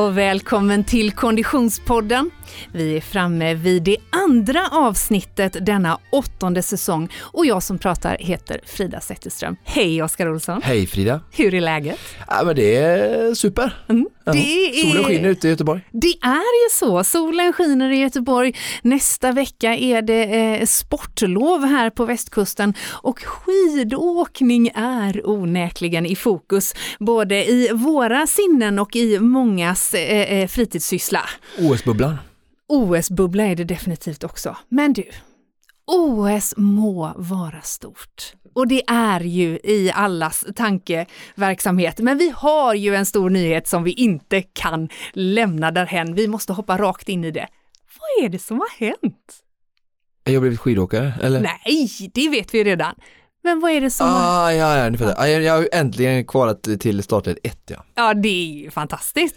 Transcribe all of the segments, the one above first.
och välkommen till Konditionspodden. Vi är framme vid det andra avsnittet denna åttonde säsong och jag som pratar heter Frida Zetterström. Hej Oskar Olsson! Hej Frida! Hur är läget? Ja, men det är super. Mm, det är... Solen skiner ute i Göteborg. Det är ju så. Solen skiner i Göteborg. Nästa vecka är det eh, sportlov här på västkusten och skidåkning är onekligen i fokus, både i våra sinnen och i mångas eh, eh, fritidssyssla. OS-bubblan. OS-bubbla är det definitivt också. Men du, OS må vara stort. Och det är ju i allas tankeverksamhet. Men vi har ju en stor nyhet som vi inte kan lämna därhen. Vi måste hoppa rakt in i det. Vad är det som har hänt? Jag blivit skidåkare eller? Nej, det vet vi redan. Men vad är det som har... Ah, ja, ja, ni fattar. Jag, har äntligen kvalat till startled 1 ja. Ja, det är ju fantastiskt.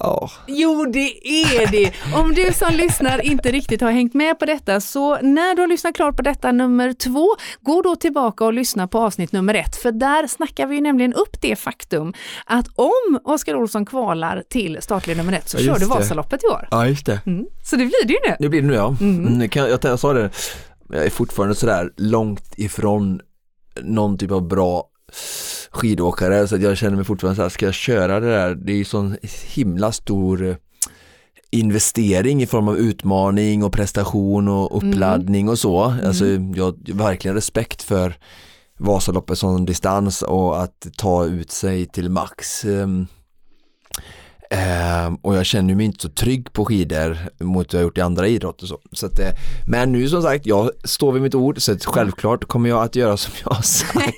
Ja, Jo, det är det. Om du som lyssnar inte riktigt har hängt med på detta, så när du har lyssnat klart på detta nummer två, gå då tillbaka och lyssna på avsnitt nummer ett, för där snackar vi nämligen upp det faktum att om Oskar Olsson kvalar till startled nummer ett så Ja, kör du. Vasaloppet i år. ja just det. Mm. Så det blir det ju nu. Det blir det nu ja. Mm. Mm. kan, jag, jag sa det, jag är fortfarande sådär långt ifrån någon typ av bra skidåkare så jag känner mig fortfarande så här, ska jag köra det där? Det är ju sån himla stor eh, investering i form av utmaning och prestation och uppladdning och så. Alltså jag har verkligen respekt för Vasaloppet som distans och att ta ut sig till max. Ehm, och jag känner mig inte så trygg på skidor mot vad jag gjort i andra idrotter. Så. Så att, eh, men nu som sagt, jag står vid mitt ord så att självklart kommer jag att göra som jag har sagt.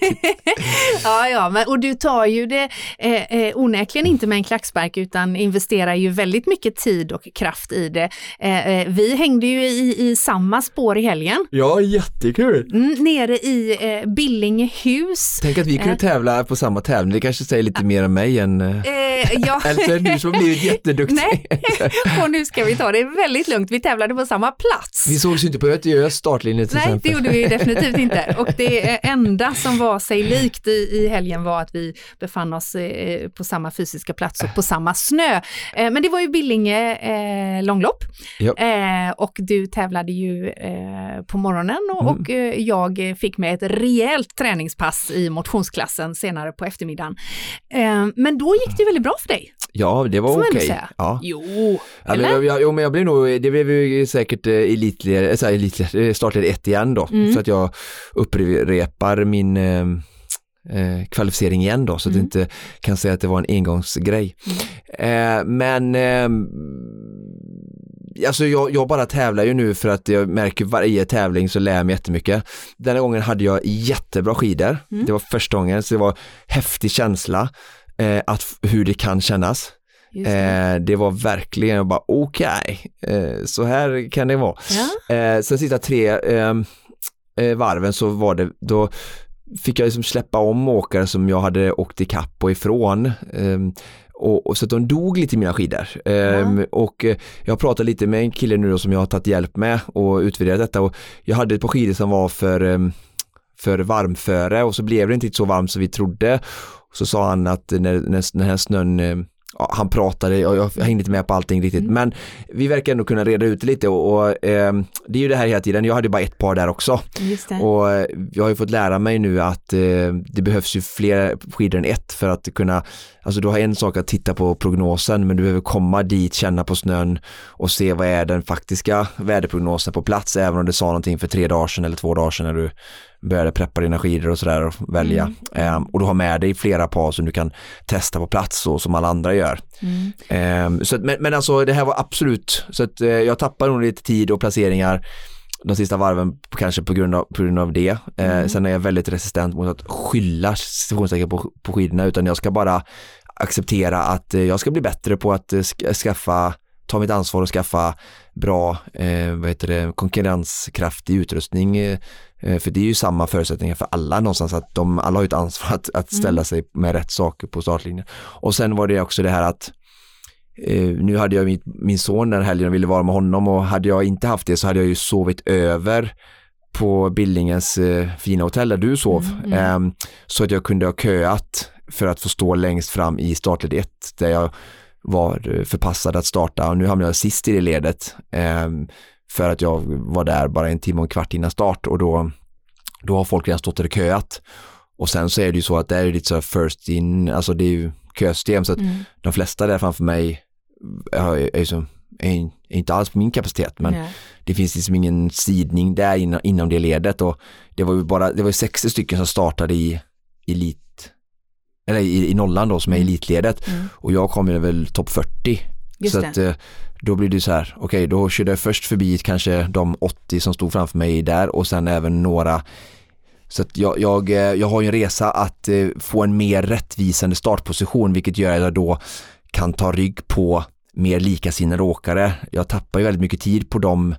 Ja, ja, men, och du tar ju det eh, eh, onekligen inte med en klackspark utan investerar ju väldigt mycket tid och kraft i det. Eh, eh, vi hängde ju i, i samma spår i helgen. Ja, jättekul! Mm, nere i eh, Billingehus. Tänk att vi kunde Eh. tävla på samma tävling, det kanske säger lite mer om mig än eh, Eh, ja. det du som har blivit jätteduktig. Nej, och nu ska vi ta det väldigt lugnt. Vi tävlade på samma plats. Vi sågs inte på Göteborgs startlinje till Nej, det exempel. gjorde vi definitivt inte. Och det enda som var sig likt i, i helgen var att vi befann oss eh, på samma fysiska plats och på samma snö. Eh, men det var ju Billinge eh, långlopp. Ja. Eh, och du tävlade ju eh, på morgonen och, Mm. och eh, jag fick med ett rejält träningspass i motionsklassen senare på eftermiddagen. Men då gick det väldigt bra för dig, Ja, det var okej. säga. Ja. Jo, Ja, men, eller? jag, jag, jo, men jag blev nog, det blev ju säkert eh, elitledare, så här, elitledare, startled ett igen då, Mm. så att jag upprepar min eh, eh, kvalificering igen då, så att Mm. jag inte kan säga att det var en engångsgrej. Eh, men eh, Alltså jag, jag bara tävlar ju nu för att jag märker varje tävling så lär jag mig jättemycket. Denna gången hade jag jättebra skidor. Mm. Det var första gången så det var häftig känsla eh, att hur det kan kännas. Det. Eh, det var verkligen bara okej, eh, så här kan det vara. Ja. Eh, sen sista tre eh, eh, varven så var det, då fick jag liksom släppa om åkare som jag hade åkt ikapp och ifrån. Eh, och, och så att de dog lite i mina skidor. Eh, Ja. Och eh, jag pratade lite med en kille nu då som jag har tagit hjälp med och utvärderat detta och jag hade ett par skidor som var för, för varmföre och så blev det inte så varmt som vi trodde. Så sa han att när, när, när snön eh, ja, han pratade och jag hängde inte med på allting riktigt. Mm. men vi verkar ändå kunna reda ut lite och, och eh, det är ju det här hela tiden, jag hade bara ett par där också. Och eh, jag har ju fått lära mig nu att eh, det behövs ju fler skidor än ett för att kunna, alltså du har en sak att titta på prognosen men du behöver komma dit, känna på snön och se vad är den faktiska väderprognosen på plats även om det sa någonting för tre dagar sedan eller två dagar sedan när du började preppa dina skidor och sådär och välja. Mm. Eh, och du har med dig flera par som du kan testa på plats så som alla andra gör. Mm. Ehm, så att, men, men alltså det här var absolut, så att eh, jag tappade nog lite tid och placeringar de sista varven kanske på grund av, på grund av det. Eh, Mm. Sen är jag väldigt resistent mot att skylla citationstecken på, på skidorna utan jag ska bara acceptera att eh, jag ska bli bättre på att eh, sk- skaffa ta mitt ansvar och skaffa bra eh, vad heter det, konkurrenskraftig utrustning eh, för det är ju samma förutsättningar för alla någonstans att de alla har ett ansvar att, att ställa sig med rätt saker på startlinjen och sen var det också det här att eh, nu hade jag min, min son den helgen och ville vara med honom och hade jag inte haft det så hade jag ju sovit över på Billingens eh, fina hotell där du sov. Mm, mm. Eh, så att jag kunde ha köat för att få stå längst fram i startled 1 där jag var förpassad att starta och nu hamnade jag sist i det ledet eh, för att jag var där bara en timme och en kvart innan start och då, då har folk redan stått och köat. Och sen så är det ju så att det är lite så first in, alltså det är ju kösystem så att mm. de flesta där framför mig är, är, så, är, inte alls på min kapacitet men Nej. det finns liksom ingen sidning där inom, inom det ledet och det var ju bara, det var 60 stycken som startade i elit, eller i, i nollan då som är mm. elitledet mm. och jag kom ju väl topp 40. Just så det. att eh, då blir det så här, okej okay, då körde jag först förbi kanske de 80 som stod framför mig där och sen även några så att jag, jag, eh, jag har ju en resa att eh, få en mer rättvisande startposition vilket gör att jag då kan ta rygg på mer likasinnade åkare. Jag tappar ju väldigt mycket tid på dem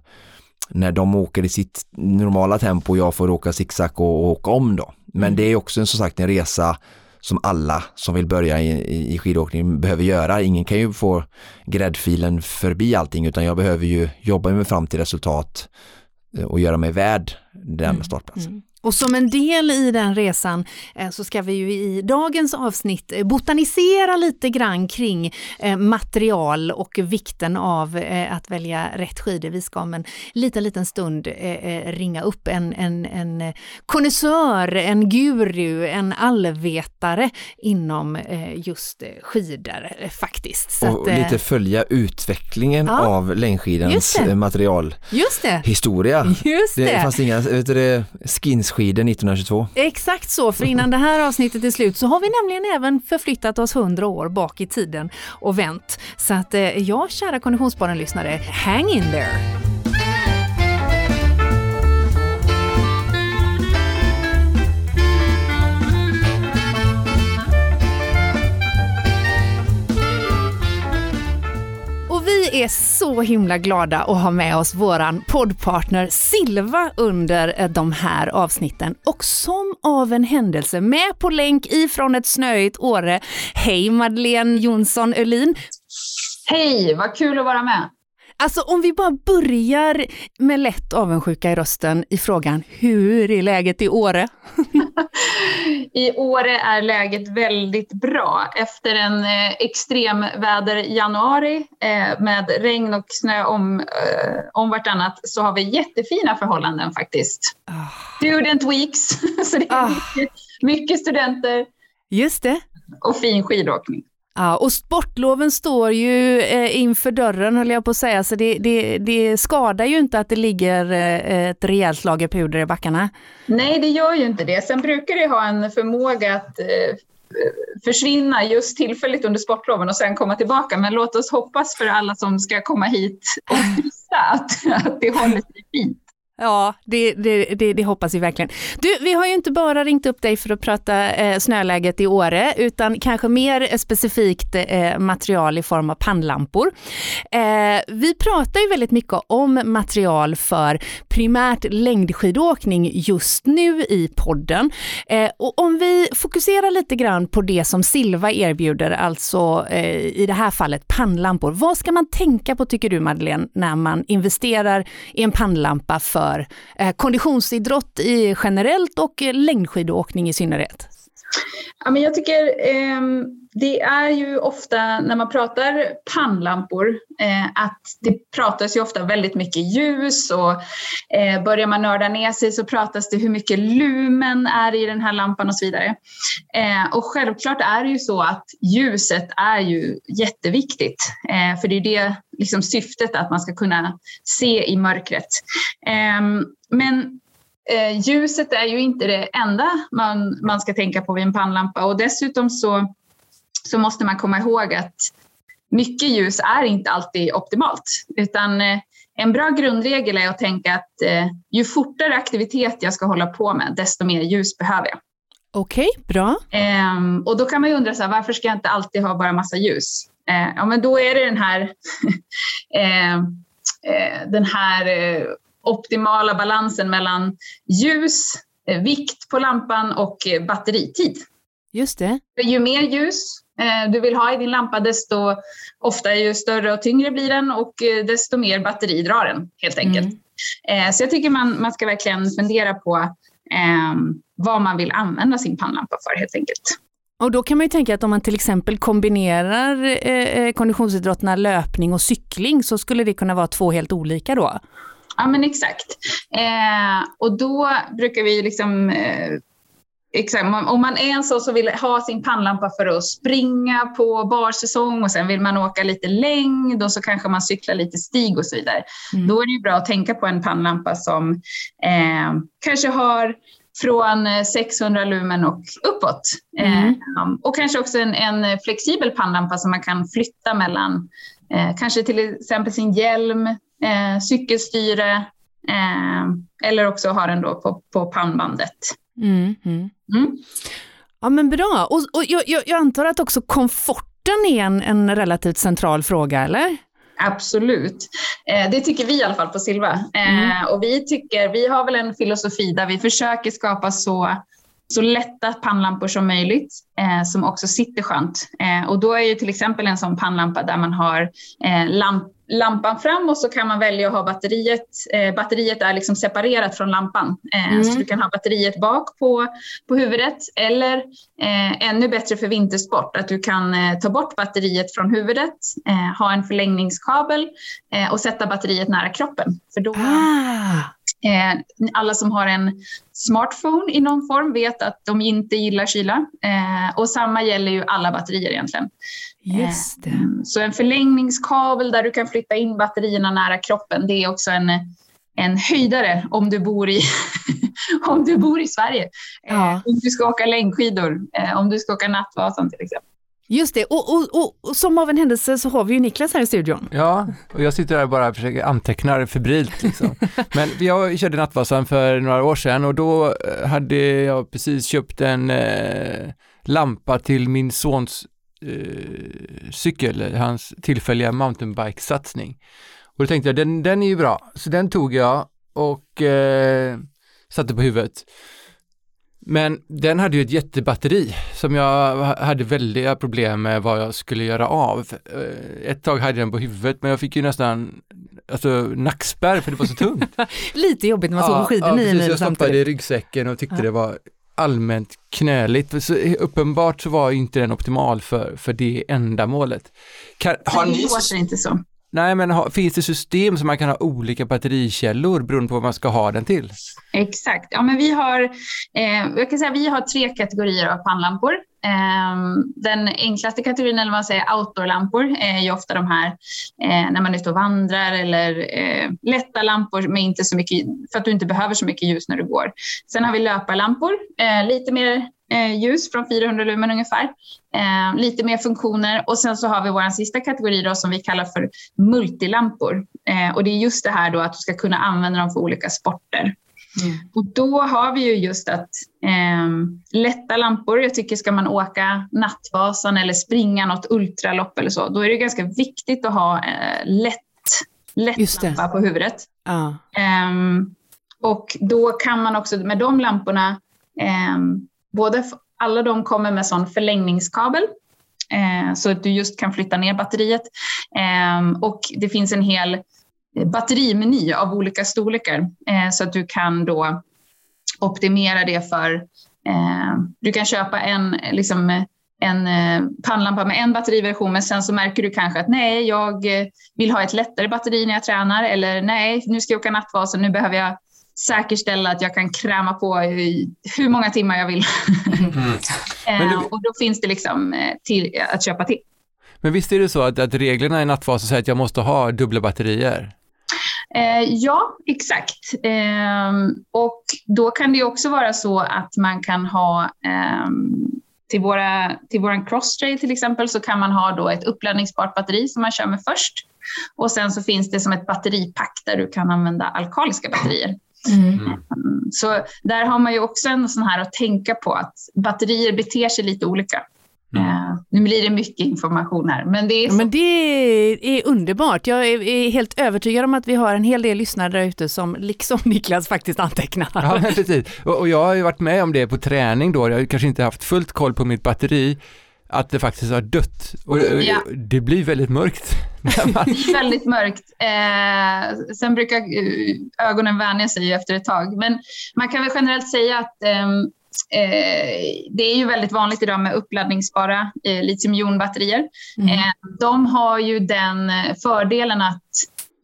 när de åker i sitt normala tempo och jag får åka zigzag och, och åka om då. Men mm. det är också en, som sagt en resa som alla som vill börja i, i skidåkning behöver göra. Ingen kan ju få gräddfilen förbi allting utan jag behöver ju jobba mig fram till resultat eh, och göra mig värd den mm. startplatsen. Mm. Och som en del i den resan eh, så ska vi ju i dagens avsnitt eh, botanisera lite grann kring eh, material och vikten av att välja rätt skidor. Vi ska om en liten, liten stund ringa upp en, en, en konnässör, en guru, en allvetare inom just skidor faktiskt. Så och att, lite följa utvecklingen ja, av längdskidans materialhistoria. Just det. Just det. det fanns inga Eh, vet du, skins 1922. Exakt så, för innan det här avsnittet är slut så har vi nämligen även förflyttat oss 100 år bak i tiden och vänt. Så att eh, ja, kära Konditionsbaren-lyssnare, hang in there! Vi är så himla glada att ha med oss våran poddpartner Silva under eh, de här avsnitten. Och som av en händelse med på länk ifrån ett snöigt Åre. Hej Madeleine Jonsson Ölin! Hej, vad kul att vara med! Alltså om vi bara börjar med lätt avundsjuka i rösten i frågan, hur är läget i Åre? I Åre är läget väldigt bra. Efter en eh, extremväder januari eh, med regn och snö om, eh, om vartannat så har vi jättefina förhållanden faktiskt. Oh. Student weeks, så det är oh. mycket, mycket studenter. Just det. Och fin skidåkning. Ja, och sportloven står ju eh, inför dörren höll jag på att säga, så det, det, det skadar ju inte att det ligger eh, ett rejält lager puder i backarna. Nej, det gör ju inte det. Sen brukar det ha en förmåga att eh, försvinna just tillfälligt under sportloven och sen komma tillbaka. Men låt oss hoppas för alla som ska komma hit och visa att, att det håller sig fint. Ja, det, det, det, det, hoppas vi verkligen. Du, vi har ju inte bara ringt upp dig för att prata eh, snöläget i Åre, utan kanske mer eh, specifikt eh, material i form av pannlampor. Eh, vi pratar ju väldigt mycket om material för primärt längdskidåkning just nu i podden. Eh, och om vi fokuserar lite grann på det som Silva erbjuder, alltså eh, i det här fallet pannlampor. Vad ska man tänka på tycker du Madeleine, när man investerar i en pannlampa för för eh, konditionsidrott i generellt och eh, längdskidåkning i synnerhet? Ja, men jag tycker eh, det är ju ofta när man pratar pannlampor eh, att det pratas ju ofta väldigt mycket ljus och eh, börjar man nörda ner sig så pratas det hur mycket lumen är i den här lampan och så vidare. Eh, och självklart är det ju så att ljuset är ju jätteviktigt eh, för det är det liksom syftet att man ska kunna se i mörkret. Ehm, men ljuset är ju inte det enda man, man ska tänka på vid en pannlampa och dessutom så, så måste man komma ihåg att mycket ljus är inte alltid optimalt utan eh, en bra grundregel är att tänka att eh, ju fortare aktivitet jag ska hålla på med desto mer ljus behöver jag. Okej, okay, bra. Um, och då kan man ju undra så här, varför ska jag inte alltid ha bara massa ljus? Uh, ja, men då är det den här, uh, uh, den här optimala balansen mellan ljus, eh, vikt på lampan och eh, batteritid. Just det. Ju mer ljus eh, du vill ha i din lampa desto ofta ju större och tyngre blir den och desto mer batteri drar den helt enkelt. Mm. Så jag tycker man, man ska verkligen fundera på eh, vad man vill använda sin pannlampa för helt enkelt. Och då kan man ju tänka att om man till exempel kombinerar eh, konditionsidrotterna löpning och cykling så skulle det kunna vara två helt olika då? Ja men exakt. Eh, och då brukar vi liksom eh, Exakt. Om man är en sån som vill ha sin pannlampa för att springa på barsäsong och sen vill man åka lite längd och så kanske man cyklar lite stig och så vidare. Mm. Då är det ju bra att tänka på en pannlampa som eh, kanske har från 600 lumen och uppåt. Mm. Eh, och kanske också en, en, flexibel pannlampa som man kan flytta mellan eh, kanske till exempel sin hjälm, eh, cykelstyre eh, eller också ha den då på, på pannbandet. Mm, mm. Mm. Ja men bra, och, och jag, jag, antar att också komforten är en, en relativt central fråga, eller? Absolut. Eh, det tycker vi i alla fall på Silva. Eh, mm. och vi tycker, vi har väl en filosofi där vi försöker skapa så, så lätta pannlampor som möjligt, som också sitter skönt. Och då är ju till exempel en sån pannlampa där man har lamp lampan fram och så kan man välja att ha batteriet. Eh, batteriet är liksom separerat från lampan. Eh, mm. Så du kan ha batteriet bak på, på huvudet eller eh, ännu bättre för vintersport att du kan eh, ta bort batteriet från huvudet, eh, ha en förlängningskabel eh, och sätta batteriet nära kroppen. För då, ah. alla som har en smartphone i någon form vet att de inte gillar kyla. och samma gäller ju alla batterier egentligen. Just det. Mm. Så en förlängningskabel där du kan flytta in batterierna nära kroppen, det är också en, en höjdare om du bor i, om du bor i Sverige. Ja. Eh, om du ska åka längdskidor, eh, om du ska åka Nattvasan till exempel. Just det, och, och, och, och, som av en händelse så har vi ju Niklas här i studion. Ja, och jag sitter där och bara försöker anteckna febrilt. Liksom. Men jag körde Nattvasan för några år sedan och då eh, hade jag precis köpt en eh, lampa till min sons eh, cykel, hans tillfälliga mountainbike-satsning. Och då tänkte jag, den, den är ju bra, så den tog jag och eh, satte på huvudet. Men den hade ju ett jättebatteri som jag hade väldiga problem med vad jag skulle göra av. Eh, ett tag hade jag den på huvudet men jag fick ju nästan alltså, nackspärr för det var så tungt. Lite jobbigt när man ja, såg på skidor ja, nio mil Jag stoppade i ryggsäcken och tyckte ja. det var allmänt knöligt. Så uppenbart så var inte den optimal för, för det ändamålet. Kan, har ni... Det låter inte så. Nej, men ha, finns det system som man kan ha olika batterikällor beroende på vad man ska ha den till? Exakt. Ja, men vi har, eh, jag kan säga, vi har tre kategorier av pannlampor. Eh, den enklaste kategorin, eller vad man säger, outdoorlampor, är ju ofta de här eh, när man är ute och vandrar eller eh, lätta lampor med inte så mycket, för att du inte behöver så mycket ljus när du går. Sen har vi löparlampor, eh, lite mer ljus från 400 lumen ungefär. Eh, lite mer funktioner och sen så har vi vår sista kategori då, som vi kallar för multilampor. Eh, och det är just det här då att du ska kunna använda dem för olika sporter. Mm. Och då har vi ju just att eh, lätta lampor, jag tycker ska man åka Nattvasan eller springa något ultralopp eller så, då är det ganska viktigt att ha eh, lätt, lätt lampa på huvudet. Ah. Eh, och då kan man också med de lamporna, ehm, både alla de kommer med sån förlängningskabel eh, så att du just kan flytta ner batteriet. Eh, och det finns en hel batterimeny av olika storlekar eh, så att du kan då optimera det för... Eh, du kan köpa en, liksom, en eh, pannlampa med en batteriversion men sen så märker du kanske att nej, jag eh, vill ha ett lättare batteri när jag tränar eller nej, nu ska jag åka nattvasa, nu behöver jag säkerställa att jag kan kräma på i hur många timmar jag vill. Mm. du... och då finns det liksom till, att köpa till. Men visst är det så att, att reglerna i nattfasen säger att jag måste ha dubbla batterier? Eh, ja, exakt. Eh, och då kan det också vara så att man kan ha eh, till, våra, till våran crosstrail till exempel så kan man ha då ett uppladdningsbart batteri som man kör med först. Och sen så finns det som ett batteripack där du kan använda alkaliska batterier. Mm. mm. Så där har man ju också en sån här att tänka på att batterier beter sig lite olika. Mm. Uh, nu blir det mycket information här, men det är, så. men det är underbart. Jag är, helt övertygad om att vi har en hel del lyssnare där ute som liksom Niklas faktiskt antecknar. Ja, precis. Och, och, jag har ju varit med om det på träning då. Jag har kanske inte haft fullt koll på mitt batteri att det faktiskt har dött. Och ja. det blir väldigt mörkt. det blir väldigt mörkt. Eh, sen brukar eh, ögonen vänja sig efter ett tag. Men man kan väl generellt säga att eh, eh, det är ju väldigt vanligt idag med uppladdningsbara eh, litiumjonbatterier. Mm. Eh, de har ju den eh, fördelen att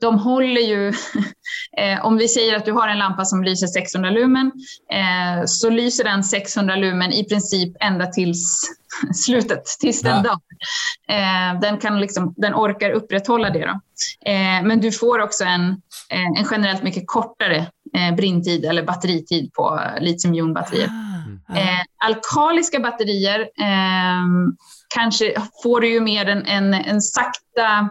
de håller ju, eh, om vi säger att du har en lampa som lyser 600 lumen, eh, så lyser den 600 lumen i princip ända tills slutet, tills den Ja. dör. Eh, den, kan liksom, den orkar upprätthålla det. Då. Eh, men du får också en, en generellt mycket kortare eh, brinntid eller batteritid på litiumjonbatterier. Ah, Eh, alkaliska batterier eh, kanske får du ju mer en, en, en sakta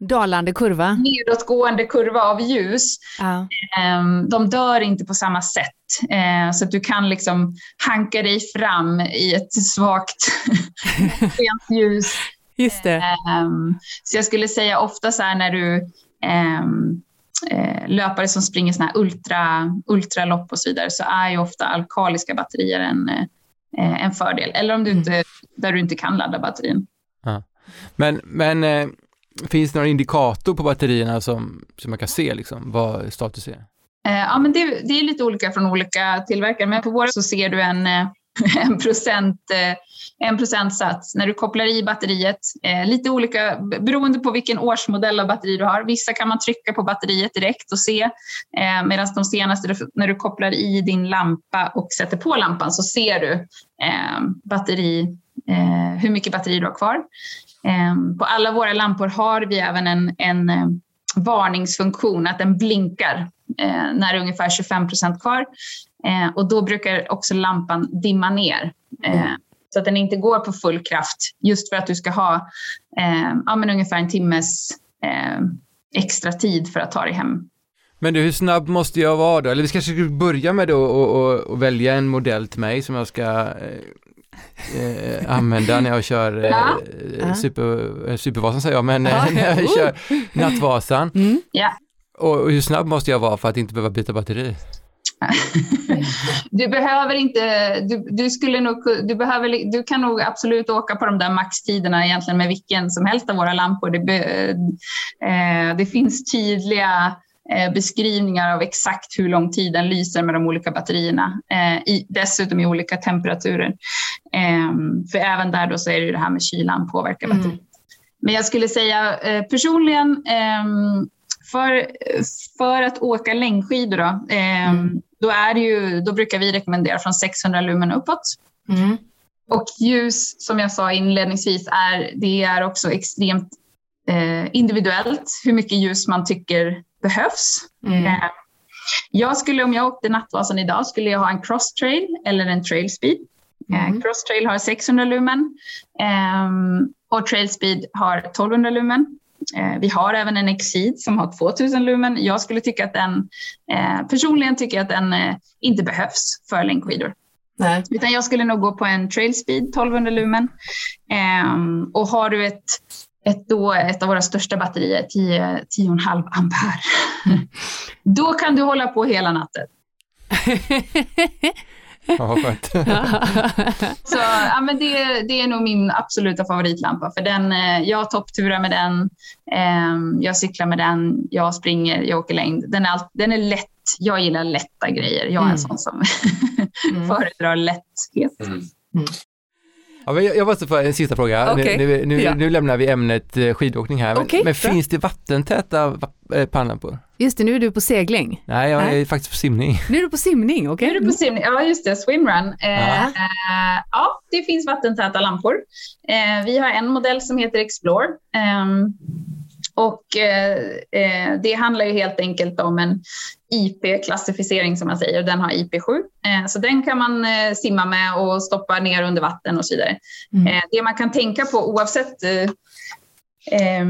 Dalande kurva. nedåtgående kurva av ljus. Ja. Eh, de dör inte på samma sätt. Eh, så att du kan liksom hanka dig fram i ett svagt sent ljus. Just det. Ehm, så jag skulle säga ofta så här när du ehm, eh, löpare som springer såna här ultra, ultralopp och så vidare så är ju ofta alkaliska batterier en, eh, en fördel. Eller om du inte, där du inte kan ladda batterin. Men, men eh, finns det någon indikator på batterierna som, som man kan se liksom, vad status är? Eh, ja, men det, det är lite olika från olika tillverkare, men på våra så ser du en, eh, en, procent, eh, en procentsats när du kopplar i batteriet. Lite olika beroende på vilken årsmodell av batteri du har. Vissa kan man trycka på batteriet direkt och se, medan de senaste, när du kopplar i din lampa och sätter på lampan så ser du batteri, hur mycket batteri du har kvar. Eh, på alla våra lampor har vi även en, en eh, varningsfunktion, att den blinkar eh, när det är ungefär 25 procent kvar. Eh, och då brukar också lampan dimma ner. Eh, så att den inte går på full kraft just för att du ska ha eh, ja, men ungefär en timmes eh, extra tid för att ta dig hem. Men du, hur snabb måste jag vara då? Eller vi kanske ska börja med då och, och, och välja en modell till mig som jag ska eh, eh, använda när jag kör eh, Ja. eh, super, eh, Supervasan säger jag, men eh, Ja. när jag kör Nattvasan. Mm. Ja. Och, och hur snabb måste jag vara för att inte behöva byta batteri? Du behöver inte, du, du, skulle nog, du, behöver, du kan nog absolut åka på de där maxtiderna egentligen med vilken som helst av våra lampor. Det, be, eh, det finns tydliga beskrivningar av exakt hur lång tid den lyser med de olika batterierna. Eh, i, dessutom i olika temperaturer. Eh, för även där då så är det ju det här med kylan påverkar Mm. batteriet. Men jag skulle säga eh, personligen ehm, för, för att åka längdskidor då, ehm, då, är ju, då brukar vi rekommendera från 600 lumen uppåt. Mm. Och ljus, som jag sa inledningsvis, är, det är också extremt eh, individuellt hur mycket ljus man tycker behövs. Mm. Eh, jag skulle, om jag åkte Nattvasan idag, skulle jag ha en crosstrail eller en trailspeed. Eh, Mm. crosstrail har 600 lumen ehm, och trailspeed har 1200 lumen. Eh, vi har även en Exceed som har 2000 lumen. Jag skulle tycka att den, personligen tycker jag att den inte behövs för längdskidor. Nej. Utan jag skulle nog gå på en trailspeed 1200 lumen. Ehm, och har du ett, ett, då, ett av våra största batterier, 10 10,5 ampere, då kan du hålla på hela natten. Ja, vad skönt. Så ja, men det, det är nog min absoluta favoritlampa. För den, eh, jag toppturar med den, ehm, jag cyklar med den, jag springer, jag åker längd. Den är, allt, den är lätt. Jag gillar lätta grejer. Jag är Mm. en sån som Mm. föredrar lätthet. Ja, men jag, jag måste få en sista fråga. Okej. Nu, nu, nu, Ja. nu lämnar vi ämnet eh, skidåkning här. Men, Okej, men finns det vattentäta va- eh, pannlampor? Just det, nu är du på segling. Nej, jag Nej. är faktiskt på simning. Nu är du på simning, okej? Nu är du på simning. Ja, just det. Swimrun. Eh, Ja. eh, ja, det finns vattentäta lampor. Eh, vi har en modell som heter Explore. Ehm, och det handlar ju helt enkelt om en IP-klassificering som man säger. Den har IP7. Eh, så den kan man eh, simma med och stoppa ner under vatten och så vidare. Mm. Eh, det man kan tänka på oavsett eh, eh,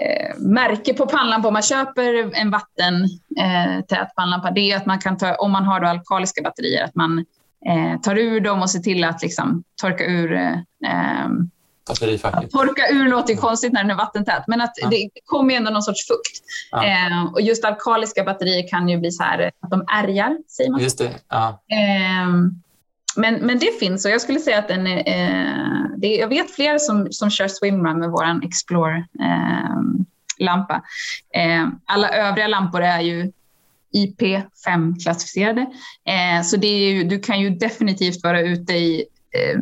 eh, märke på pannlampa, om man köper en vattentät eh, pannlampa, det är att man kan ta, om man har då alkaliska batterier, att man eh, tar ur dem och ser till att liksom, torka ur Batterifacket. Torka ur låter ju konstigt när den är vattentät, men att Ja. det kommer ju ändå någon sorts fukt. Ja. Eh, och just alkaliska batterier kan ju bli så här att de ärgar, säger man. Just det, ja. Ehm, men, men det finns och jag skulle säga att den är, eh, det, jag vet flera som, som kör swimrun med våran Explore-lampa. Eh, alla övriga lampor är ju IP5-klassificerade. Eh, så det ju, du kan ju definitivt vara ute i eh,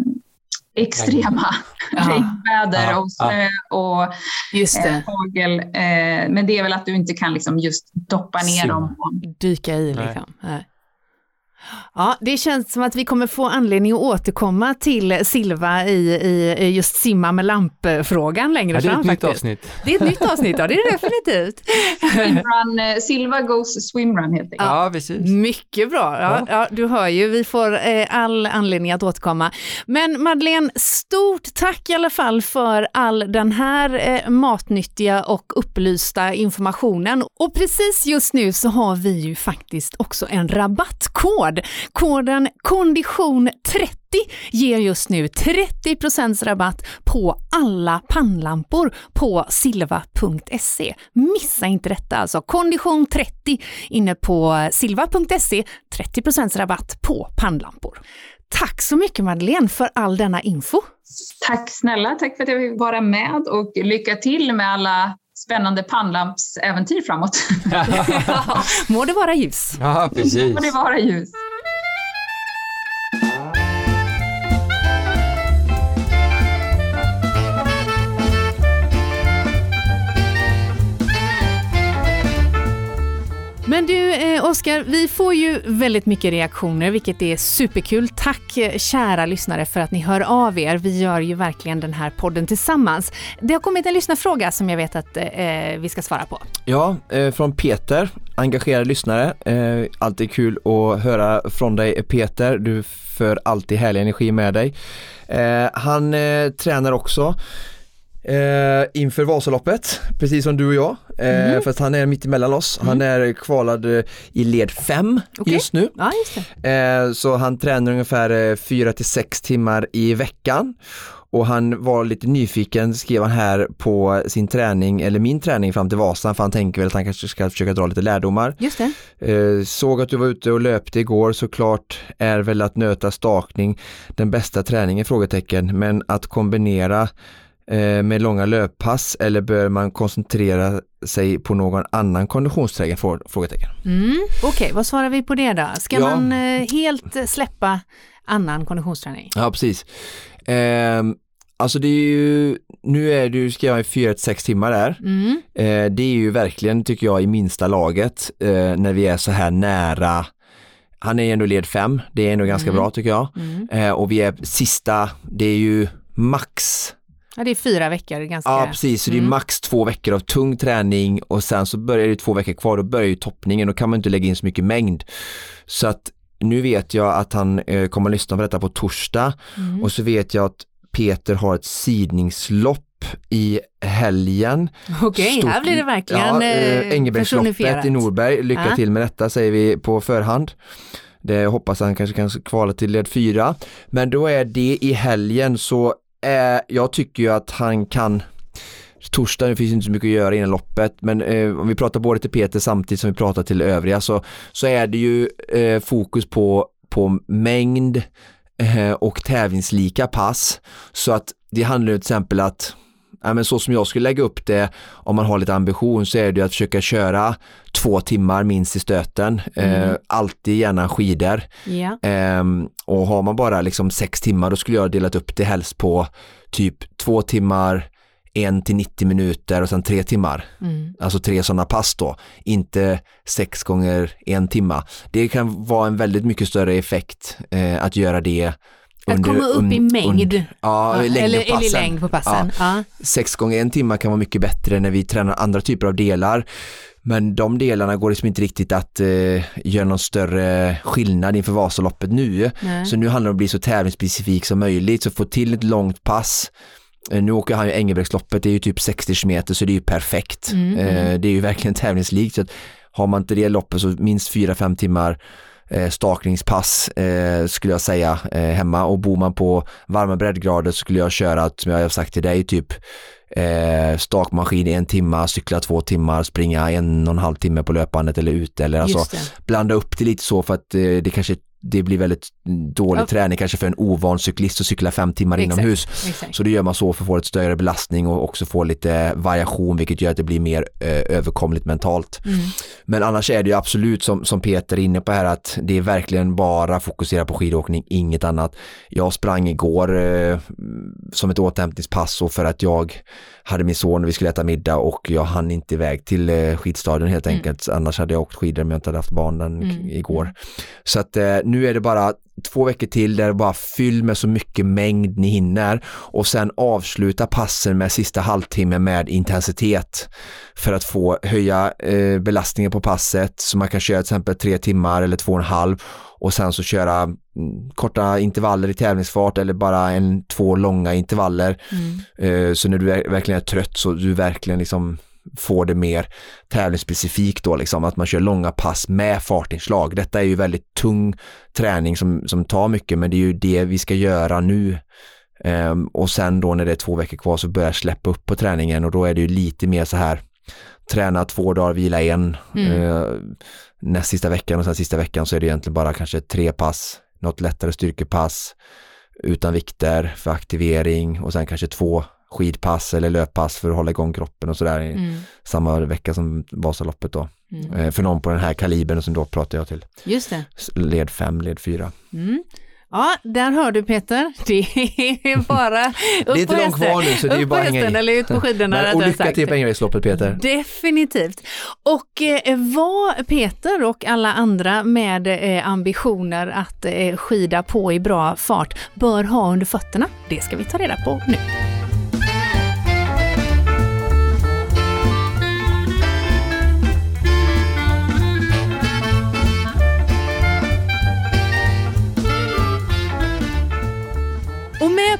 extrema regnväder och snö och Just det. eh, hagel. Eh, men det är väl att du inte kan liksom just doppa ner Simma. dem. dyka i Nej. liksom. Nej. Ja, det känns som att vi kommer få anledning att återkomma till Silva i, i just simma med lamp-frågan längre Ja, det är fram ett nytt faktiskt. avsnitt. Det är ett nytt avsnitt, ja det är det definitivt. Swimrun, eh, Silva goes swimrun helt enkelt. Ja, precis. Mycket bra. Ja, ja, du hör ju, vi får eh, all anledning att återkomma. Men Madeleine, stort tack i alla fall för all den här eh, matnyttiga och upplysta informationen. Och precis just nu så har vi ju faktiskt också en rabattkod. Koden kondition30 ger just nu 30% rabatt på alla pannlampor på silva.se. Missa inte detta alltså. Kondition 30 inne på silva.se. 30 rabatt på pannlampor. Tack så mycket Madeleine för all denna info. Tack snälla, tack för att jag fick vara med och lycka till med alla spännande pannlampsäventyr framåt. Må det vara ljus. Ja, precis. Får det vara ljus. Men du eh, Oskar, vi får ju väldigt mycket reaktioner vilket är superkul. Tack eh, kära lyssnare för att ni hör av er. Vi gör ju verkligen den här podden tillsammans. Det har kommit en lyssnarfråga som jag vet att eh, eh, vi ska svara på. Ja, eh, från Peter, engagerad lyssnare. Eh, alltid kul att höra från dig Peter, du för alltid härlig energi med dig. Eh, han eh, tränar också eh, inför Vasaloppet, precis som du och jag. Eh, Mm. Fast han är mitt emellan oss. Han är kvalad eh, i led 5 Okej. just nu. Ja, just. Eh, så han tränar ungefär 4 till 6 timmar i veckan. Och han var lite nyfiken, skrev han här, på sin träning, eller min träning fram till Vasan, för han tänker väl att han kanske ska försöka dra lite lärdomar. Just det. Eh, såg att du var ute och löpte igår, såklart är väl att nöta stakning den bästa träningen? Frågetecken, men att kombinera eh, med långa löppass eller bör man koncentrera sig på någon annan konditionsträning? Frågetecken. Mm. Okej, vad svarar vi på det då? Ska Ja. man eh, helt eh, släppa annan konditionsträning? Ja, precis. Ehm, alltså det är ju, nu är du, ska jag i 4-6 timmar där. Mm. Eh, det är ju verkligen, tycker jag, i minsta laget eh, när vi är så här nära. Han är ändå led 5, det är ändå ganska Mm. bra tycker jag. Mm. Eh, och vi är sista, det är ju max, Ja, det är fyra veckor ganska... ja precis, så det är Mm. max två veckor av tung träning och sen så börjar det två veckor kvar, då börjar ju toppningen, då kan man inte lägga in så mycket mängd. Så att nu vet jag att han eh, kommer att lyssna på detta på torsdag Mm. och så vet jag att Peter har ett sidningslopp i helgen. Okej, Stort- här blir det verkligen ja, eh, eh, Engelbrektsloppet i Norberg. Lycka Ja. till med detta säger vi på förhand. Det hoppas han kanske kan kvala till led 4. Men då är det i helgen så eh, jag tycker ju att han kan Torsdag, det finns inte så mycket att göra innan loppet men eh, om vi pratar både till Peter samtidigt som vi pratar till övriga så, så är det ju eh, fokus på, på mängd eh, och tävlingslika pass. Så att det handlar ju till exempel att Ja, men så som jag skulle lägga upp det om man har lite ambition så är det att försöka köra två timmar minst i stöten. Eh, Mm. alltid gärna skidor. Ja. Ehm, och har man bara liksom sex timmar då skulle jag delat upp det helst på typ två timmar, en till 90 minuter och sen tre timmar. Mm. Alltså tre sådana pass då, inte sex gånger en timma. Det kan vara en väldigt mycket större effekt eh, att göra det Att under, komma upp un- i mängd. un- ja, eller, eller längd på passen. Ja. Sex gånger en timma kan vara mycket bättre när vi tränar andra typer av delar. Men de delarna går liksom inte riktigt att eh, göra någon större skillnad inför Vasaloppet nu. Nej. Så nu handlar det om att bli så tävlingsspecifik som möjligt, så få till ett långt pass. Eh, Nu åker han ju Engelbrektsloppet, det är ju typ 60 km så det är ju perfekt. Mm, mm. Eh, Det är ju verkligen tävlingslikt. Så att har man inte det loppet så minst 4-5 timmar stakningspass eh, skulle jag säga eh, hemma. Och bor man på varma breddgrader så skulle jag köra, som jag har sagt till dig, typ eh, stakmaskin i en timma, cykla två timmar, springa en och en halv timme på löpbandet eller ute eller alltså blanda upp det lite så för att eh, det kanske det blir väldigt dålig Ja. träning kanske för en ovan cyklist att cykla fem timmar Exakt. inomhus. Exakt. Så det gör man så för att få ett större belastning och också få lite variation vilket gör att det blir mer eh, överkomligt mentalt. Mm. Men annars är det ju absolut som, som Peter är inne på här att det är verkligen bara fokusera på skidåkning, inget annat. Jag sprang igår eh, som ett återhämtningspass och för att jag hade min son och vi skulle äta middag och jag hann inte iväg till eh, skidstadion helt Mm. enkelt. Annars hade jag åkt skidor om jag inte hade haft barnen Mm. igår. Så att eh, nu är det bara två veckor till där bara fyll med så mycket mängd ni hinner och sen avsluta passen med sista halvtimmen med intensitet för att få höja eh, belastningen på passet så man kan köra till exempel tre timmar eller två och en halv och sen så köra mm, korta intervaller i tävlingsfart eller bara en två långa intervaller Mm. Eh, Så när du är, verkligen är trött så du verkligen liksom får det mer tävlingsspecifikt då liksom, att man kör långa pass med fartinslag. Detta är ju väldigt tung träning som, som tar mycket men det är ju det vi ska göra nu. Ehm, och sen då när det är två veckor kvar så börjar jag släppa upp på träningen och då är det ju lite mer så här träna två dagar, vila en. Mm. Eh, näst sista veckan och sen sista veckan så är det egentligen bara kanske tre pass, något lättare styrkepass utan vikter för aktivering och sen kanske två skidpass eller löppass för att hålla igång kroppen och sådär i Mm. samma vecka som Vasaloppet då. Mm. Eh, För någon på den här kalibern som då pratar jag till. Just det. Led 5, led 4. Mm. Ja, där hör du Peter. Det är bara upp Det är inte långt kvar nu, så det är ju bara på hänga i. hästen eller ut på skidorna. Men, och lycka till på Ängelviksloppet Peter. Definitivt. Och eh, vad Peter och alla andra med eh, ambitioner att eh, skida på i bra fart bör ha under fötterna, det ska vi ta reda på nu.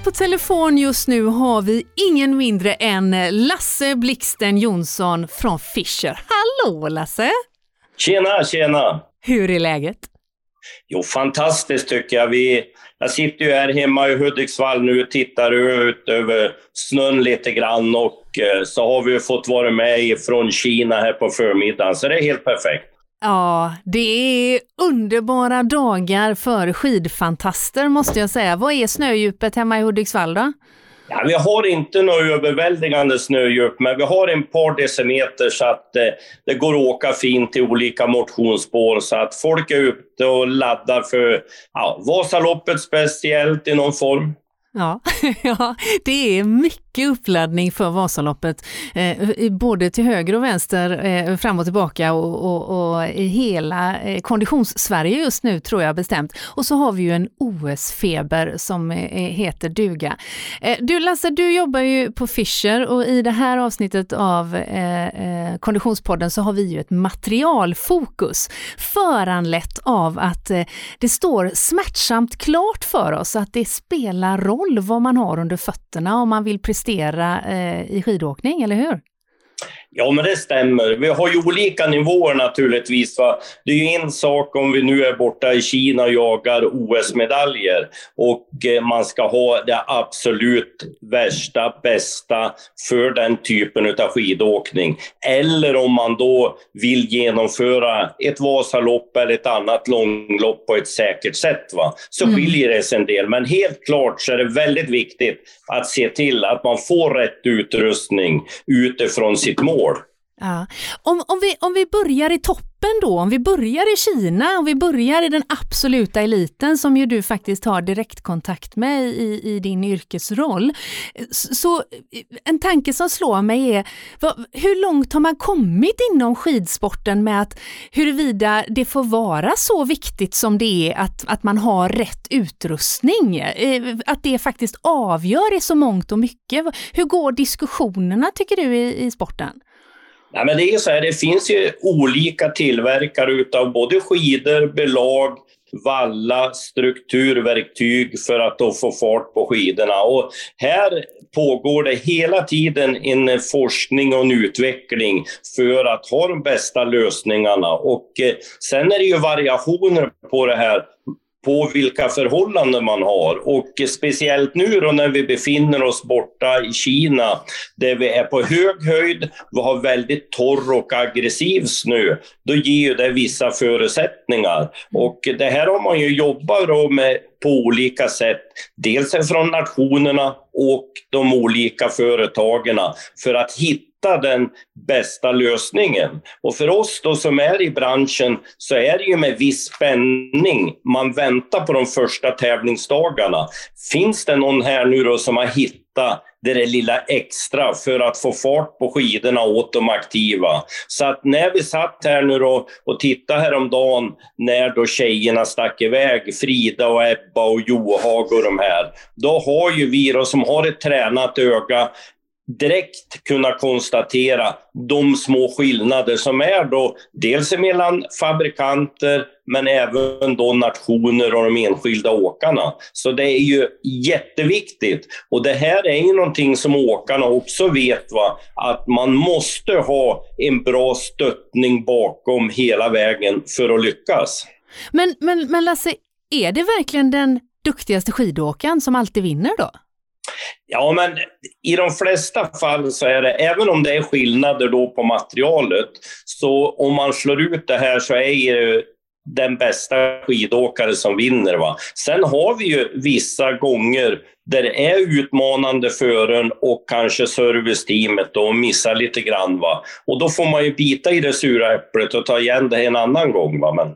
På telefon just nu har vi ingen mindre än Lasse Blixten Jonsson från Fischer. Hallå Lasse! Tjena, tjena! Hur är läget? Jo, fantastiskt tycker jag. Vi, jag sitter ju här hemma i Hudiksvall nu och tittar ut över snön lite grann och eh, så har vi ju fått vara med från Kina här på förmiddagen, så det är helt perfekt. Ja, det är underbara dagar för skidfantaster måste jag säga. Vad är snödjupet hemma i Hudiksvall då? Ja, vi har inte något överväldigande snödjup, men vi har en par decimeter så att eh, det går att åka fint till olika motionsspår så att folk är ute och laddar för ja, Vasaloppet speciellt i någon form. Ja, ja, det är mycket uppladdning för Vasaloppet, eh, både till höger och vänster, eh, fram och tillbaka och, och, och i hela eh, konditions-Sverige just nu tror jag bestämt. Och så har vi ju en OS-feber som eh, eh, heter duga. Eh, du Lasse, du jobbar ju på Fischer och i det här avsnittet av Konditionspodden så har vi ju ett materialfokus föranlett av att det står smärtsamt klart för oss att det spelar roll vad man har under fötterna om man vill prestera eh, i skidåkning, eller hur? Ja, men det stämmer. Vi har ju olika nivåer naturligtvis. Va? Det är ju en sak om vi nu är borta i Kina och jagar OS-medaljer och eh, man ska ha det absolut värsta, bästa för den typen av skidåkning. Eller om man då vill genomföra ett Vasalopp eller ett annat långlopp på ett säkert sätt. Va? Så Mm. skiljer det sig en del. Men helt klart så är det väldigt viktigt att se till att man får rätt utrustning utifrån sitt mål. Ja. Om, om, vi, om vi börjar i toppen då, om vi börjar i Kina, om vi börjar i den absoluta eliten som ju du faktiskt har direktkontakt med i, i din yrkesroll. Så en tanke som slår mig är, vad, hur långt har man kommit inom skidsporten med att huruvida det får vara så viktigt som det är att, att man har rätt utrustning? Eh, att det faktiskt avgör i så mångt och mycket. Hur går diskussionerna tycker du i, i sporten? Nej, men det är så här, det finns ju olika tillverkare utav både skidor, belag, valla, strukturverktyg för att då få fart på skidorna. Och här pågår det hela tiden en forskning och en utveckling för att ha de bästa lösningarna. Och eh, sen är det ju variationer på det här på vilka förhållanden man har. Och speciellt nu då när vi befinner oss borta i Kina, där vi är på hög höjd, vi har väldigt torr och aggressiv snö, då ger ju det vissa förutsättningar. Och det här har man ju jobbat med på olika sätt. Dels från nationerna och de olika företagen för att hitta den bästa lösningen. Och för oss då som är i branschen så är det ju med viss spänning man väntar på de första tävlingsdagarna. Finns det någon här nu då som har hittat det där lilla extra för att få fart på skidorna åt de aktiva. Så att när vi satt här nu då och tittade häromdagen när då tjejerna stack iväg, Frida och Ebba och Johag och de här, då har ju vi då som har ett tränat öga direkt kunna konstatera de små skillnader som är då dels mellan fabrikanter men även då nationer och de enskilda åkarna. Så det är ju jätteviktigt. Och det här är ju någonting som åkarna också vet, va? att man måste ha en bra stöttning bakom hela vägen för att lyckas. Men, men, men Lasse, är det verkligen den duktigaste skidåkaren som alltid vinner då? Ja, men i de flesta fall så är det, även om det är skillnader då på materialet, så om man slår ut det här så är det den bästa skidåkare som vinner. Va? Sen har vi ju vissa gånger där det är utmanande fören och kanske serviceteamet då missar lite grann. Va? Och då får man ju bita i det sura äpplet och ta igen det en annan gång. Va? Men,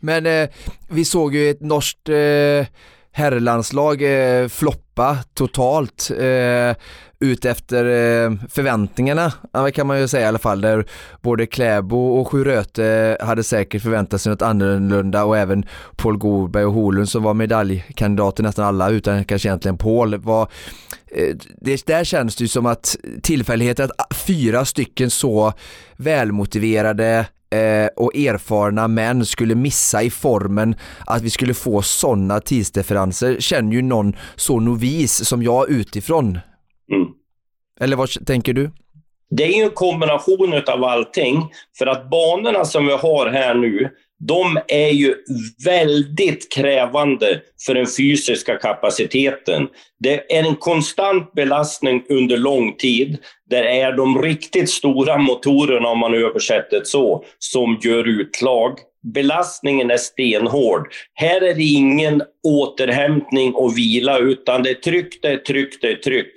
Men eh, vi såg ju ett norskt eh, herrlandslag eh, floppa totalt eh, ut efter eh, förväntningarna, kan man ju säga i alla fall, där både Kläbo och Sjuröte hade säkert förväntat sig något annorlunda och även Paul Gorberg och Holund som var medaljkandidater nästan alla utan kanske egentligen Paul var eh, det, där känns det ju som att tillfälligheten att fyra stycken så välmotiverade eh, och erfarna män skulle missa i formen att vi skulle få sådana tidsdifferenser känner ju någon så novis som jag utifrån. Mm. Eller vad tänker du? Det är ju en kombination av allting. För att banorna som vi har här nu, de är ju väldigt krävande för den fysiska kapaciteten. Det är en konstant belastning under lång tid. Det är de riktigt stora motorerna, om man översätter det så, som gör utslag belastningen är stenhård. Här är det ingen återhämtning och vila, utan det är tryck, det är tryck, det är tryck.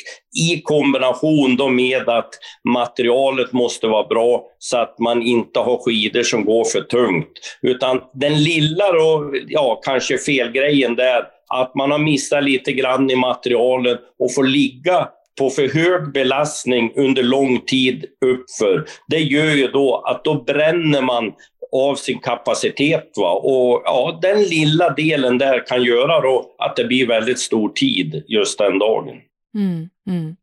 I kombination då med att materialet måste vara bra så att man inte har skidor som går för tungt. Utan den lilla då, ja, kanske felgrejen där, att man har missat lite grann i materialet och får ligga på för hög belastning under lång tid uppför, det gör ju då att då bränner man av sin kapacitet. Va? Och ja, den lilla delen där kan göra då att det blir väldigt stor tid just den dagen. Mm, mm.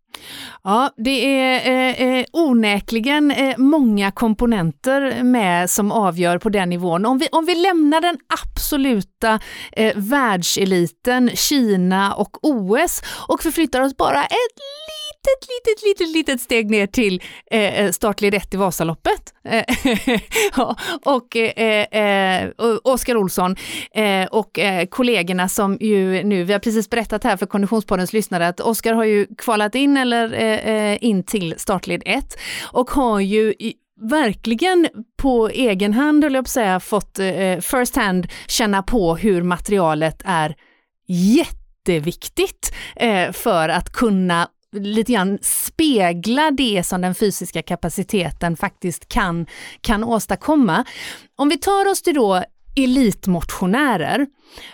Ja, det är eh, eh onekligen eh, många komponenter med som avgör på den nivån. Om vi, om vi lämnar den absoluta eh, världseliten, Kina och OS och förflyttar oss bara ett litet, litet, litet, litet steg ner till eh, eh startled 1 i Vasaloppet. Eh, och eh, eh, Oskar Olsson eh, och eh, kollegorna som ju nu, vi har precis berättat här för Konditionspoddens lyssnare att Oskar har ju kvalat in eller eh, eh in till startled 1 och har ju verkligen på egen hand, höll jag på att säga, fått eh, first hand känna på hur materialet är jätteviktigt eh, för att kunna lite grann spegla det som den fysiska kapaciteten faktiskt kan, kan åstadkomma. Om vi tar oss till då elitmotionärer.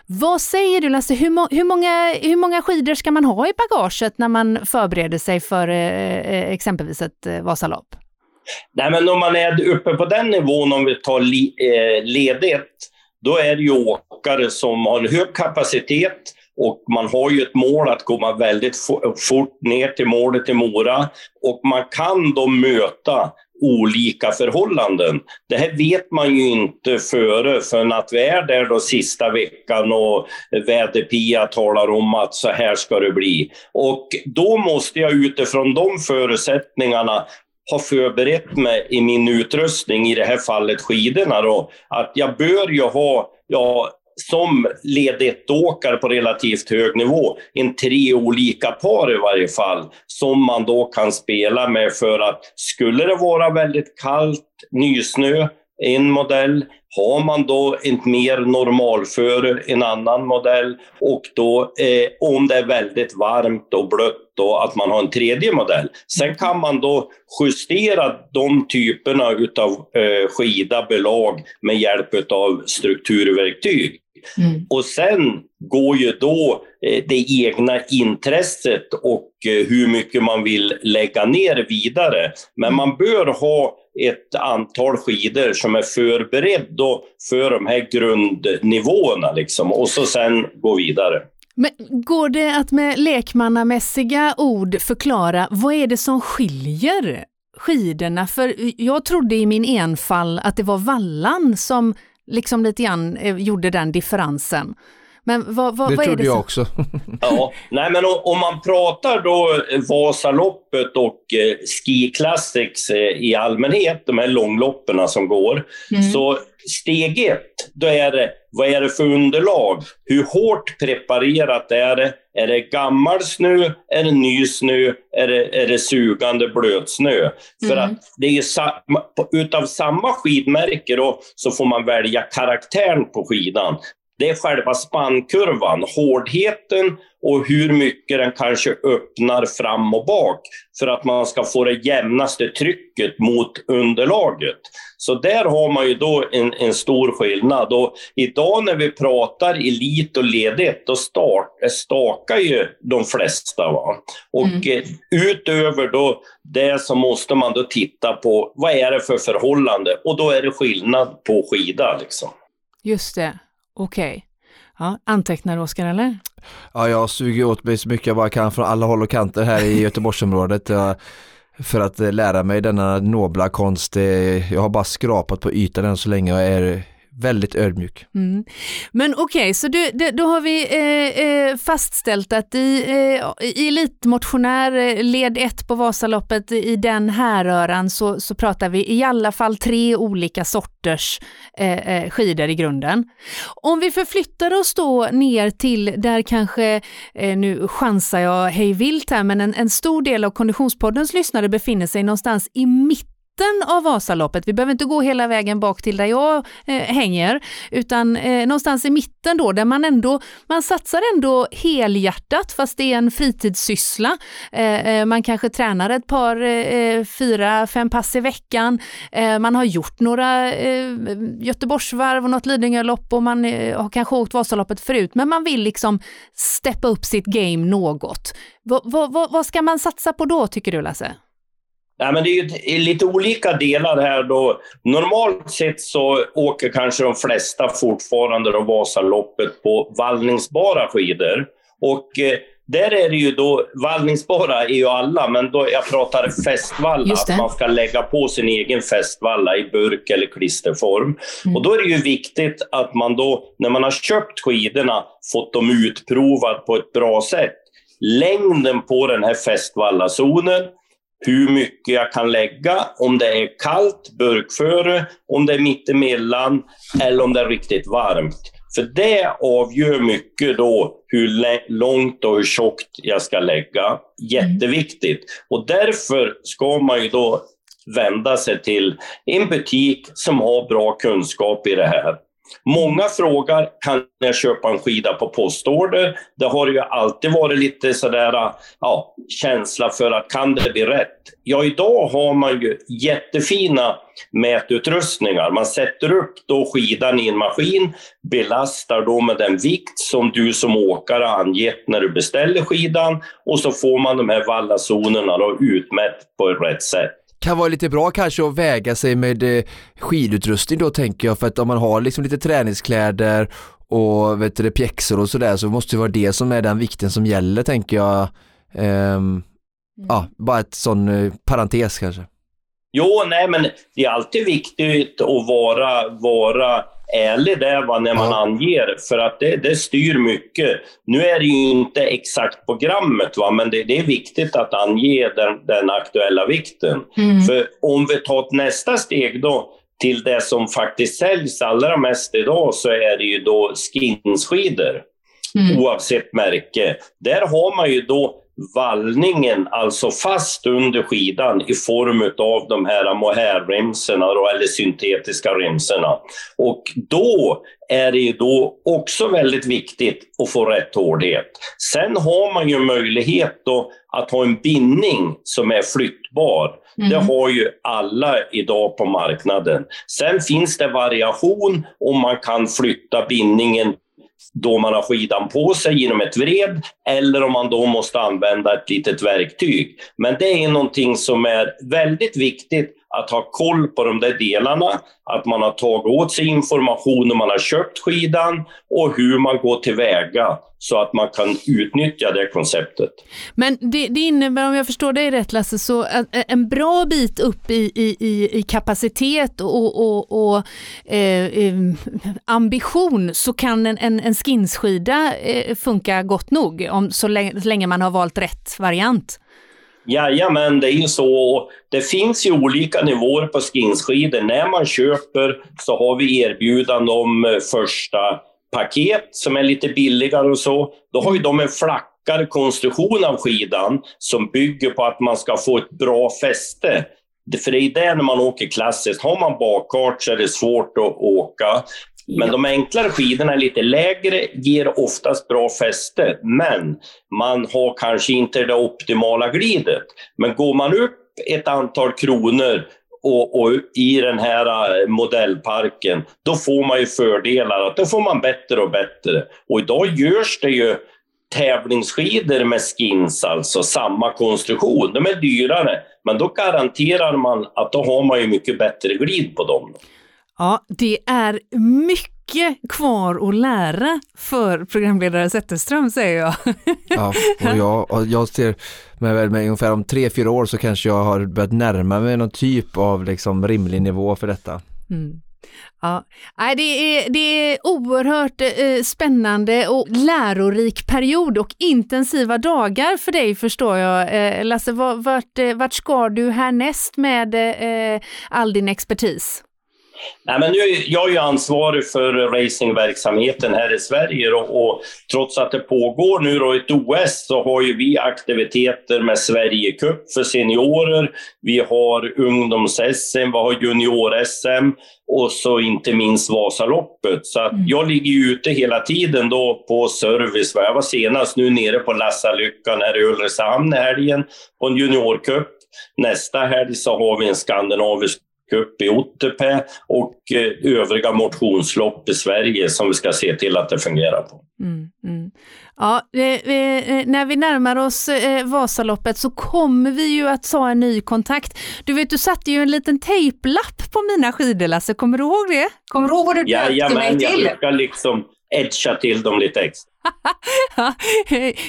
Vad säger du Lasse, hur, må hur, många, hur många skidor ska man ha i bagaget när man förbereder sig för eh, eh exempelvis ett eh, Vasalopp? Nej, men om man är uppe på den nivån, om vi tar li, eh, ledigt, då är det ju åkare som har en hög kapacitet, och man har ju ett mål att komma väldigt fort ner till målet i Mora. Och man kan då möta olika förhållanden. Det här vet man ju inte före förrän att vi är där då sista veckan och väderpia talar om att så här ska det bli. Och då måste jag utifrån de förutsättningarna ha förberett mig i min utrustning, i det här fallet skidorna då, att jag bör ju ha ja, som led 1-åkare på relativt hög nivå, en tre olika par i varje fall, som man då kan spela med för att skulle det vara väldigt kallt, nysnö, en modell. Har man då ett mer normalföre, en annan modell. Och då eh, om det är väldigt varmt och blött, då, att man har en tredje modell. Sen kan man då justera de typerna av eh, skida belag med hjälp av strukturverktyg. Mm. Och sen går ju då eh, det egna intresset och eh, hur mycket man vill lägga ner vidare. Men man bör ha ett antal skidor som är förberedda för de här grundnivåerna liksom, och så sen gå vidare. Men går det att med lekmannamässiga ord förklara vad är det som skiljer skidorna? För jag trodde i min enfall att det var vallan som liksom lite grann eh, gjorde den differensen. Men vad, vad, det vad trodde är det jag som... också. ja, nej men om man pratar då Vasaloppet och eh, Ski Classics eh, i allmänhet, de här långloppen som går, mm. så steg ett, då är det vad är det för underlag? Hur hårt preparerat är det? Är det gammal snö? Är det ny snö? Är det, är det sugande blötsnö? Mm. För att det är utav samma skidmärke då, så får man välja karaktären på skidan. Det är själva spannkurvan, hårdheten och hur mycket den kanske öppnar fram och bak för att man ska få det jämnaste trycket mot underlaget. Så där har man ju då en, en stor skillnad. Och idag när vi pratar elit och ledigt, då start, stakar ju de flesta. Va? Och mm. Eh, utöver då det så måste man då titta på vad är det för förhållande och då är det skillnad på skida. Liksom. Just det. Okej. Okay. Ja, antecknar du Oskar eller? Ja, jag suger åt mig så mycket jag bara kan från alla håll och kanter här i Göteborgsområdet. För att eh, lära mig denna nobla konst. Eh, jag har bara skrapat på ytan än så länge och är väldigt ödmjuk. Mm. Men okej, okay, så du, det, då har vi eh, eh fastställt att i, eh, i elitmotionär eh, led 1 på Vasaloppet, i den härröran så, så pratar vi i alla fall tre olika sorters eh, eh, skidor i grunden. Om vi förflyttar oss då ner till där kanske, nu chansar jag hej vilt här, men en, en stor del av Konditionspoddens lyssnare befinner sig någonstans i mitten mitten av Vasaloppet. Vi behöver inte gå hela vägen bak till där jag eh, hänger, utan eh, någonstans i mitten då, där man ändå, man satsar ändå helhjärtat, fast det är en fritidssyssla. Eh, eh man kanske tränar ett par, eh, fyra, fem pass i veckan. Eh, man har gjort några eh, Göteborgsvarv och något Lidingölopp och man eh, har kanske åkt Vasaloppet förut, men man vill liksom steppa upp sitt game något. V vad ska man satsa på då, tycker du Lasse? Nej, men det är lite olika delar här. Då. Normalt sett så åker kanske de flesta fortfarande då Vasaloppet på vallningsbara skidor. Och eh, där är det ju då, vallningsbara är ju alla, men då jag pratar fästvalla, att man ska lägga på sin egen fästvalla i burk eller klisterform. Mm. Och då är det ju viktigt att man då, när man har köpt skidorna, fått dem utprovat på ett bra sätt. Längden på den här fästvallazonen, hur mycket jag kan lägga, om det är kallt, burkföre, om det är mittemellan eller om det är riktigt varmt. För det avgör mycket då hur långt och hur tjockt jag ska lägga. Jätteviktigt. Och därför ska man ju då vända sig till en butik som har bra kunskap i det här. Många frågar, kan jag köpa en skida på postorder? Det har ju alltid varit lite sådär, äh, ja, känsla för att kan det bli rätt? Ja, idag har man ju jättefina mätutrustningar. Man sätter upp då skidan i en maskin, belastar då med den vikt som du som åkare angett när du beställer skidan och så får man de här vallazonerna då utmätt på rätt sätt kan vara lite bra kanske att väga sig med eh, skidutrustning då tänker jag för att om man har liksom lite träningskläder och vet du, pjäxor och sådär så måste det vara det som är den vikten som gäller tänker jag. Um, mm. Ja, bara ett sån uh, parentes kanske. Jo, nej men det är alltid viktigt att vara, vara ärlig där va, när man ja. anger, för att det, det styr mycket. Nu är det ju inte exakt programmet, va, men det, det är viktigt att ange den, den aktuella vikten. Mm. För om vi tar ett nästa steg då, till det som faktiskt säljs allra mest idag så är det ju då skinsskidor. Mm. Oavsett märke. Där har man ju då vallningen alltså fast under skidan i form av de här mohairremsorna eller syntetiska remsorna. Och då är det ju då också väldigt viktigt att få rätt hårdhet. Sen har man ju möjlighet då att ha en bindning som är flyttbar. Mm. Det har ju alla idag på marknaden. Sen finns det variation om man kan flytta bindningen då man har skidan på sig genom ett vred eller om man då måste använda ett litet verktyg. Men det är någonting som är väldigt viktigt att ha koll på de där delarna, att man har tagit åt sig information när man har köpt skidan och hur man går tillväga så att man kan utnyttja det konceptet. Men det, det innebär, om jag förstår dig rätt Lasse, så en bra bit upp i, i, i kapacitet och, och, och eh, ambition så kan en, en, en skinsskida eh, funka gott nog, om, så länge, så länge man har valt rätt variant. Jajamän, det är ju så. Det finns ju olika nivåer på skinsskidor. När man köper så har vi erbjudande om eh, första paket som är lite billigare och så. Då har ju de en flackare konstruktion av skidan som bygger på att man ska få ett bra fäste. För det är det när man åker klassiskt. Har man bakkart så är det svårt att åka. Men ja. de enklare skidorna är lite lägre, ger oftast bra fäste, men man har kanske inte det optimala glidet. Men går man upp ett antal kronor och, och, i den här äh, modellparken, då får man ju fördelar. Då får man bättre och bättre. Och idag görs det ju tävlingsskidor med skins, alltså samma konstruktion. De är dyrare, men då garanterar man att då har man ju mycket bättre glid på dem. Ja, det är mycket kvar att lära för programledare Zetterström säger jag. Ja, och jag, och jag ser mig väl med ungefär om tre, fyra år så kanske jag har börjat närma mig någon typ av liksom rimlig nivå för detta. Mm. Ja, det är, det är oerhört eh, spännande och lärorik period och intensiva dagar för dig förstår jag. Eh, Lasse, vart, vart ska du härnäst med all din expertis? Nej, men nu, jag är ju ansvarig för racingverksamheten här i Sverige och, och, trots att det pågår nu då ett OS så har ju vi aktiviteter med Sverigecup för seniorer. Vi har ungdoms-SM, vi har junior-SM och så inte minst Vasaloppet. Så att mm. jag ligger ju ute hela tiden då på service. Jag var senast nu nere på Lassalyckan här i Ulricehamn i helgen på en juniorcup. Nästa helg så har vi en skandinavisk Cup i Otterpää och eh, övriga motionslopp i Sverige som vi ska se till att det fungerar på. Mm, mm. Ja, vi, vi, när vi närmar oss eh, Vasaloppet så kommer vi ju att ta en ny kontakt. Du vet, du satte ju en liten tejplapp på mina skidor Lasse, kommer du ihåg det? Kommer du ihåg vad du döpte mig till? jag brukar liksom edga till dem lite extra.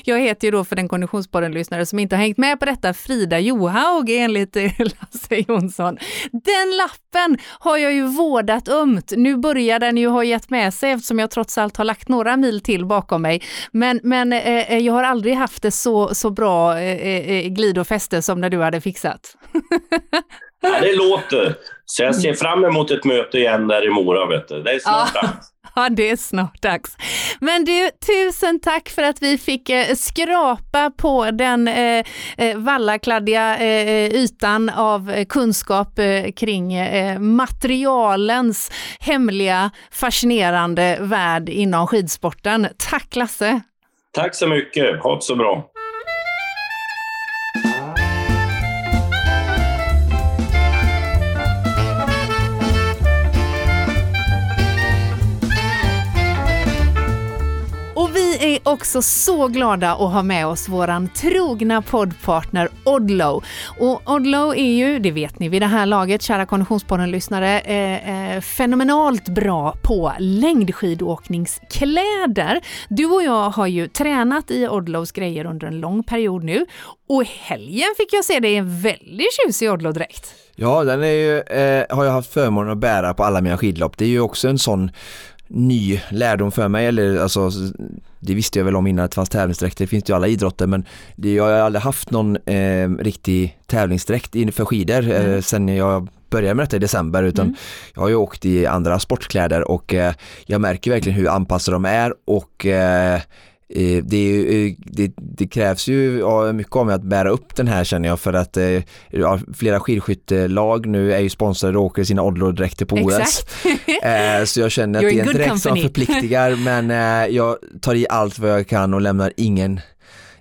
jag heter ju då för den konditionspodden-lyssnare som inte har hängt med på detta Frida Johaug enligt Lasse Jonsson. Den lappen har jag ju vårdat ömt. Nu börjar den ju ha gett med sig eftersom jag trots allt har lagt några mil till bakom mig. Men, men eh, eh jag har aldrig haft det så, så bra eh, eh, eh, glid och fäste som när du hade fixat. ja, det låter. Så jag ser fram emot ett möte igen där i Mora. Vet du. Det är snart dags. Ja, det är snart dags. Men du, tusen tack för att vi fick eh, skrapa på den eh, eh vallakladdiga eh, eh, ytan av kunskap eh, kring materialens hemliga, fascinerande värld inom skidsporten. Tack Lasse! Tack så mycket, ha det så bra! Är också så glada att ha med oss våran trogna poddpartner Odlow. Och Odlow är ju, det vet ni vid det här laget, kära Konditionspodden-lyssnare, eh, eh, fenomenalt bra på längdskidåkningskläder. Du och jag har ju tränat i Odlows grejer under en lång period nu och i helgen fick jag se dig i en väldigt tjusig Odlow-dräkt. Ja, den är ju, eh, har jag haft förmånen att bära på alla mina skidlopp. Det är ju också en sån ny lärdom för mig, eller alltså det visste jag väl om innan att det fanns tävlingsdräkter, det finns ju alla idrotter men det, jag har aldrig haft någon eh, riktig tävlingsdräkt för skidor eh, mm. sen jag började med detta i december utan Mm. jag har ju åkt i andra sportkläder och eh, jag märker verkligen hur anpassade de är och eh, eh, det, är ju, eh, det, det krävs ju ja, mycket av mig att bära upp den här känner jag för att eh, ja, flera skidskyttelag nu är ju sponsrade och åker sina Odlo-dräkter på OS. Eh, så jag känner att det är en dräkt som förpliktigar men eh, jag tar i allt vad jag kan och lämnar ingen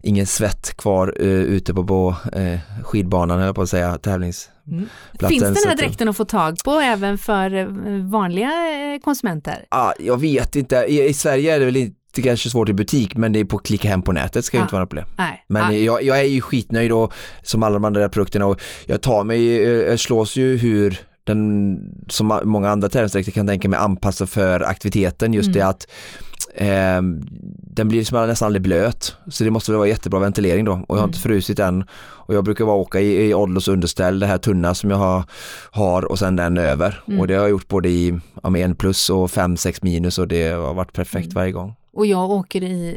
ingen svett kvar eh, ute på, på eh, skidbanan, höll på att säga, tävlingsplatsen. Mm. Finns den här dräkten att få tag på även för eh, vanliga eh, konsumenter? Ah, jag vet inte, I, i Sverige är det väl inte kanske svårt i butik men det är på att klicka hem på nätet ska ju Ah. inte vara något problem. Nej. Men Ah, jag, jag är ju skitnöjd och som alla de andra produkterna och jag tar mig, eh, jag slås ju hur den, som många andra tävlingsdräkter kan tänka mig anpassa för aktiviteten just Mm. det att eh, den blir liksom nästan aldrig blöt så det måste väl vara jättebra ventilering då och jag har inte Mm. frusit än och jag brukar bara åka i, i Odlos underställ, det här tunna som jag har, har och sen den över Mm. och det har jag gjort både i ja, med en plus och fem, sex minus och det har varit perfekt Mm. varje gång. Och jag åker i,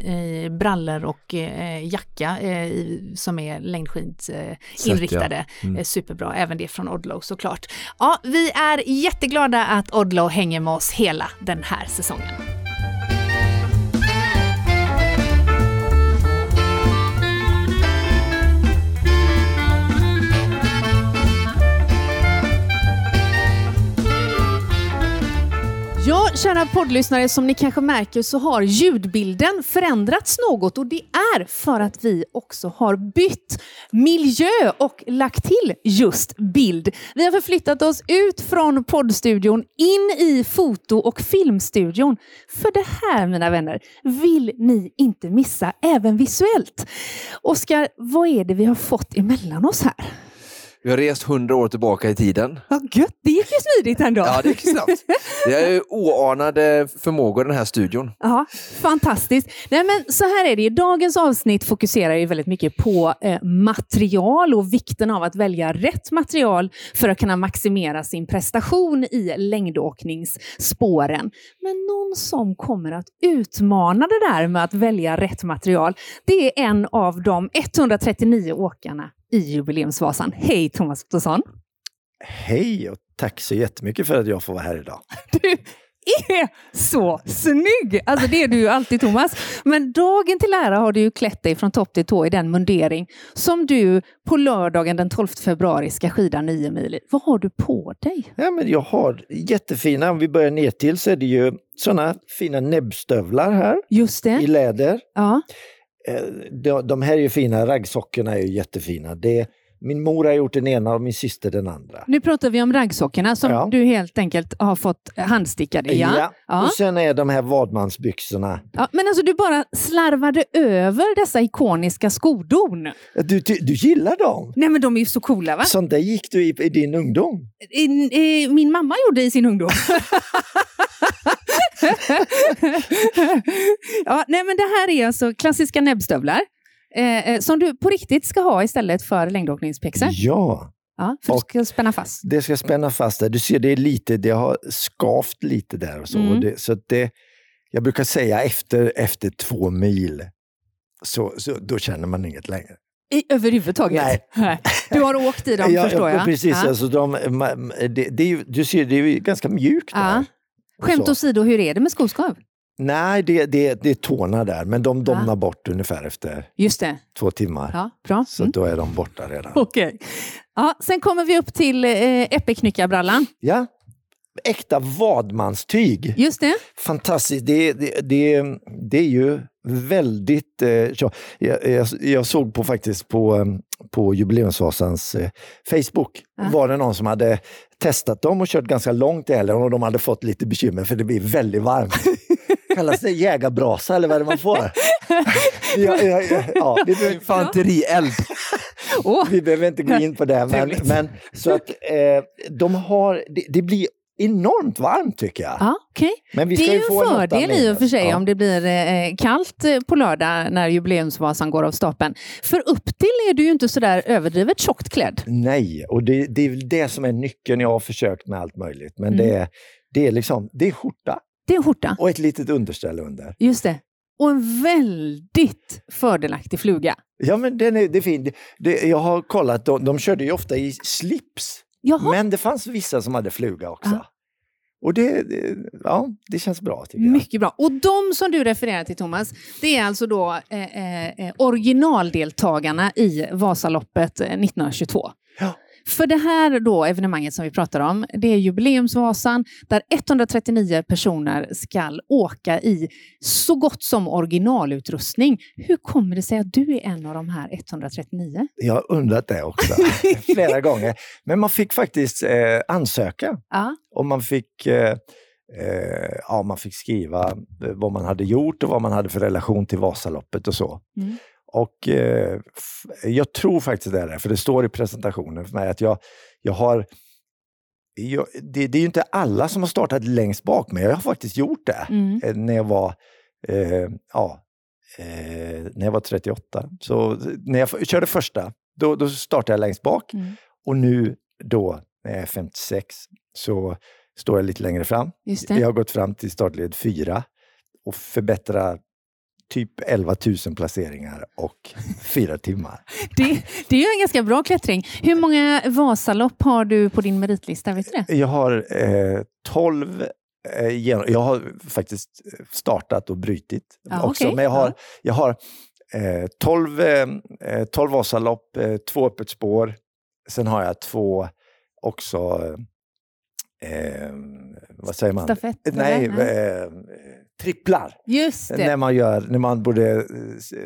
i brallor och eh, jacka eh, i, som är längdskidsinriktade. Eh, ja. Mm. Eh, superbra, även det från Odlo såklart. Ja, vi är jätteglada att Odlo hänger med oss hela den här säsongen. Ja, kära poddlyssnare, som ni kanske märker så har ljudbilden förändrats något och det är för att vi också har bytt miljö och lagt till just bild. Vi har förflyttat oss ut från poddstudion in i foto och filmstudion. För det här, mina vänner, vill ni inte missa även visuellt. Oskar, vad är det vi har fått emellan oss här? Vi har rest hundra år tillbaka i tiden. Vad gött, det gick ju smidigt ändå. Ja, det gick snabbt. Det är ju oanade förmågor den här studion. Ja, fantastiskt. Nej, men så här är det. ju. Dagens avsnitt fokuserar ju väldigt mycket på eh, material och vikten av att välja rätt material för att kunna maximera sin prestation i längdåkningsspåren. Men någon som kommer att utmana det där med att välja rätt material, det är en av de 139 åkarna i Jubileumsvasan. Hej Thomas Ottosson! Hej och tack så jättemycket för att jag får vara här idag. Du är så snygg! Alltså det är du ju alltid Thomas. Men dagen till ära har du ju klätt dig från topp till tå i den mundering som du på lördagen den 12 februari ska skida 9 mil i. Vad har du på dig? Ja, men jag har jättefina, om vi börjar ner till så är det ju sådana fina näbbstövlar här Just i det. läder. Ja. Eh, de, de här är ju fina, raggsockorna är ju jättefina. Det, min mor har gjort den ena och min syster den andra. Nu pratar vi om raggsockorna som Ja. du helt enkelt har fått handstickade. Ja. Ja. Och sen är de här vadmansbyxorna. Ja, men alltså du bara slarvade över dessa ikoniska skodon. Du, du, du gillar dem? Nej men de är ju så coola va? Sånt där gick du i, i din ungdom? I, i, min mamma gjorde i sin ungdom. ja, nej, men det här är alltså klassiska näbbstövlar eh, eh, som du på riktigt ska ha istället för längdåkningspjäxor. Ja, Ja, för Och- du ska spänna fast. det ska spänna fast där. Du ser, det är lite, det har skavt lite där och så. Mm. Och det, så det, jag brukar säga efter, efter två mil, så, så, då känner man inget längre. I, överhuvudtaget? Nej. Du har åkt i dem förstår jag. Precis, Ja. alltså de, det, det är du ser, det är ganska mjukt Ja. där. Skämt åsido, hur är det med skoskav? Nej, det, det, det är tårna där, men de Ja. domnar bort ungefär efter två timmar. Ja, bra. Så Mm. då är de borta redan. Okej. Ja, sen kommer vi upp till eh, äppelknyckarbrallan. Ja, äkta vadmanstyg. Just det. Fantastiskt. Det, det, det, det är ju väldigt... Eh, jag, jag, jag såg på faktiskt på, eh, på Jubileumsvasans eh, Facebook, Ja. var det någon som hade testat dem och kört ganska långt i helgen och de hade fått lite bekymmer för det blir väldigt varmt. Kallas det jägarbrasa eller vad är det man får? ja, ja, ja, ja, vi, behöver, Infanterield. Åh, vi behöver inte gå in på det, men, men så att eh, de har... Det, det blir enormt varmt tycker jag. Ja, okej. Men vi Det ska är ju få en fördel i och för sig Ja. om det blir eh, kallt eh, på lördag när jubileumsvasan går av stapeln. För upp till är du ju inte sådär överdrivet tjockt klädd. Nej, och det, det är väl det som är nyckeln. Jag har försökt med allt möjligt. Men Mm. det, är, det är liksom, det är skjorta Det är en skjorta, och ett litet underställ under. just det. Och en väldigt fördelaktig fluga. Ja, men den är, det är fint. Det, jag har kollat, de, de körde ju ofta i slips Jaha. Men det fanns vissa som hade fluga också. Ja. Och det, det, ja, det känns bra tycker jag. Mycket bra. Och de som du refererar till Thomas, det är alltså då eh, eh, originaldeltagarna i Vasaloppet eh, 1922. Ja. För det här då evenemanget som vi pratar om, det är jubileumsvasan där 139 personer ska åka i så gott som originalutrustning. Hur kommer det sig att du är en av de här 139? Jag har undrat det också flera gånger. Men man fick faktiskt eh, ansöka Ja. och man fick, eh, eh, ja, man fick skriva vad man hade gjort och vad man hade för relation till Vasaloppet och så. Mm. Och eh, jag tror faktiskt det är det, för det står i presentationen för mig att jag, jag har jag, det, det är ju inte alla som har startat längst bak, men jag har faktiskt gjort det Mm. eh, när jag var eh, ja, eh, när jag var 38. Så när jag körde första, då, då startade jag längst bak. Mm. Och nu då, när jag är 56, så står jag lite längre fram. Jag har gått fram till startled 4 och förbättrat typ 11 000 placeringar och fyra timmar. Det, det är ju en ganska bra klättring. Hur många Vasalopp har du på din meritlista? Vet du det? Jag har eh, 12 eh, Jag har faktiskt startat och brutit Ja, också. okej. Men jag har, Ja. jag har eh, 12, eh, eh, 12 Vasalopp, eh, två öppet spår. Sen har jag två också, eh, vad säger man? Stafett? Nej, eller? Tripplar. När man, gör, när man både eh,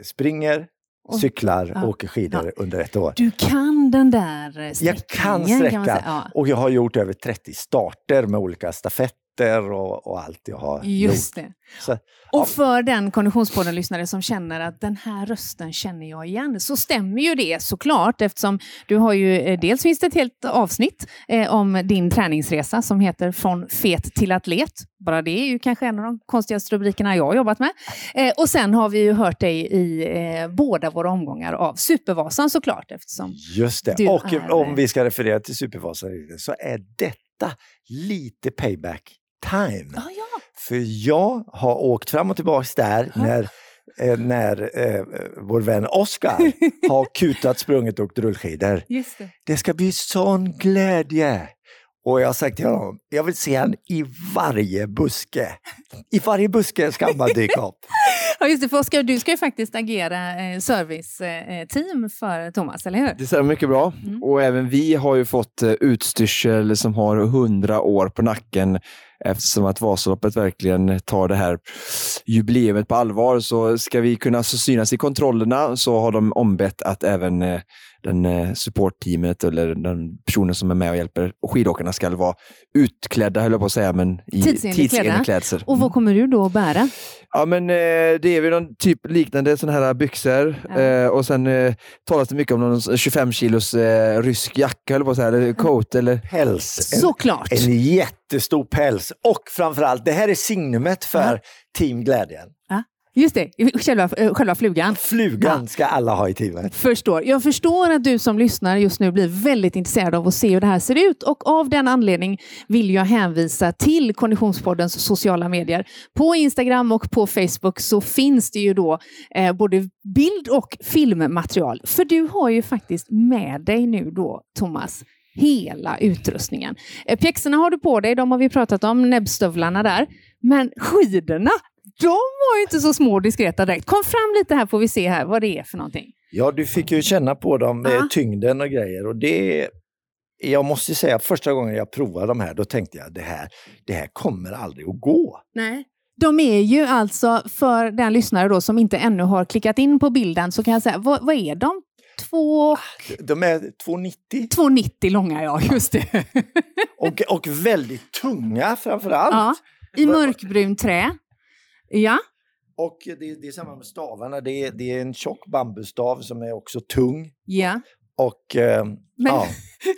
springer, Och- cyklar ja. och åker skidor under ett år. Du kan den där sträckningen. Jag kan man sträcka säga. Ja. och jag har gjort över 30 starter med olika stafetter och, och allt jag har Just gjort. det. Så, Och ja. för den Konditionspodden-lyssnare som känner att den här rösten känner jag igen, så stämmer ju det såklart eftersom du har ju, eh, dels finns det ett helt avsnitt eh, om din träningsresa som heter Från fet till atlet. Bara det är ju kanske en av de konstigaste rubrikerna jag har jobbat med. Eh, och sen har vi ju hört dig i eh, båda våra omgångar av Supervasan såklart eftersom Just det. Och är- om vi ska referera till Supervasan så är detta lite payback time. Ah, ja. För jag har åkt fram och tillbaka där Ja. när, eh, när eh, vår vän Oscar har kutat, sprungit och åkt rullskidor. Just det. Det ska bli sån glädje! Och jag har sagt till honom, jag vill se han i varje buske. I varje buske ska han bara dyka upp. Ja, just det, för Oskar, du ska ju faktiskt agera eh, serviceteam för Thomas, eller hur? Det stämmer mycket bra. Mm. Och även vi har ju fått eh, utstyrsel som har hundra år på nacken. Eftersom att Vasaloppet verkligen tar det här jubileet på allvar så ska vi kunna synas i kontrollerna så har de ombett att även eh, den eh, supportteamet eller den personen som är med och hjälper och skidåkarna ska vara utklädda, höll jag på att säga, men i Tidsenlig klädsel. Och vad kommer du då att bära? Ja, men eh, det är väl någon typ liknande sådana här byxor. Ja. Eh, och sen eh, talas det mycket om någon 25 kilos eh, rysk jacka, eller på att säga, eller coat. Eller... Päls. En, Såklart! en jättestor päls. Och framförallt, det här är signumet för Ja. Team Glädjen. Just det, själva, eh, själva flugan. Flugan ska alla ha i teamet. Förstår. Jag förstår att du som lyssnar just nu blir väldigt intresserad av att se hur det här ser ut och av den anledning vill jag hänvisa till Konditionspoddens sociala medier. På Instagram och på Facebook så finns det ju då eh, både bild och filmmaterial. För du har ju faktiskt med dig nu då, Thomas, hela utrustningen. Eh, pjäxorna har du på dig, de har vi pratat om, näbbstövlarna där. Men skidorna, de var ju inte så små och diskreta direkt. Kom fram lite här får vi se här vad det är för någonting. Ja, du fick ju känna på dem, Ja. tyngden och grejer. Och det, jag måste säga, första gången jag provade de här, då tänkte jag det här, det här kommer aldrig att gå. Nej. De är ju alltså, för den lyssnare då som inte ännu har klickat in på bilden, så kan jag säga, vad, vad är de? Två, De är 2,90 2,90 långa, ja, just det. och, och väldigt tunga framför allt. ja, I mörkbrunt trä. Ja, Och det, det är samma med stavarna. Det är, det är en tjock bambustav som är också tung. ja. Och eh, Men, ja,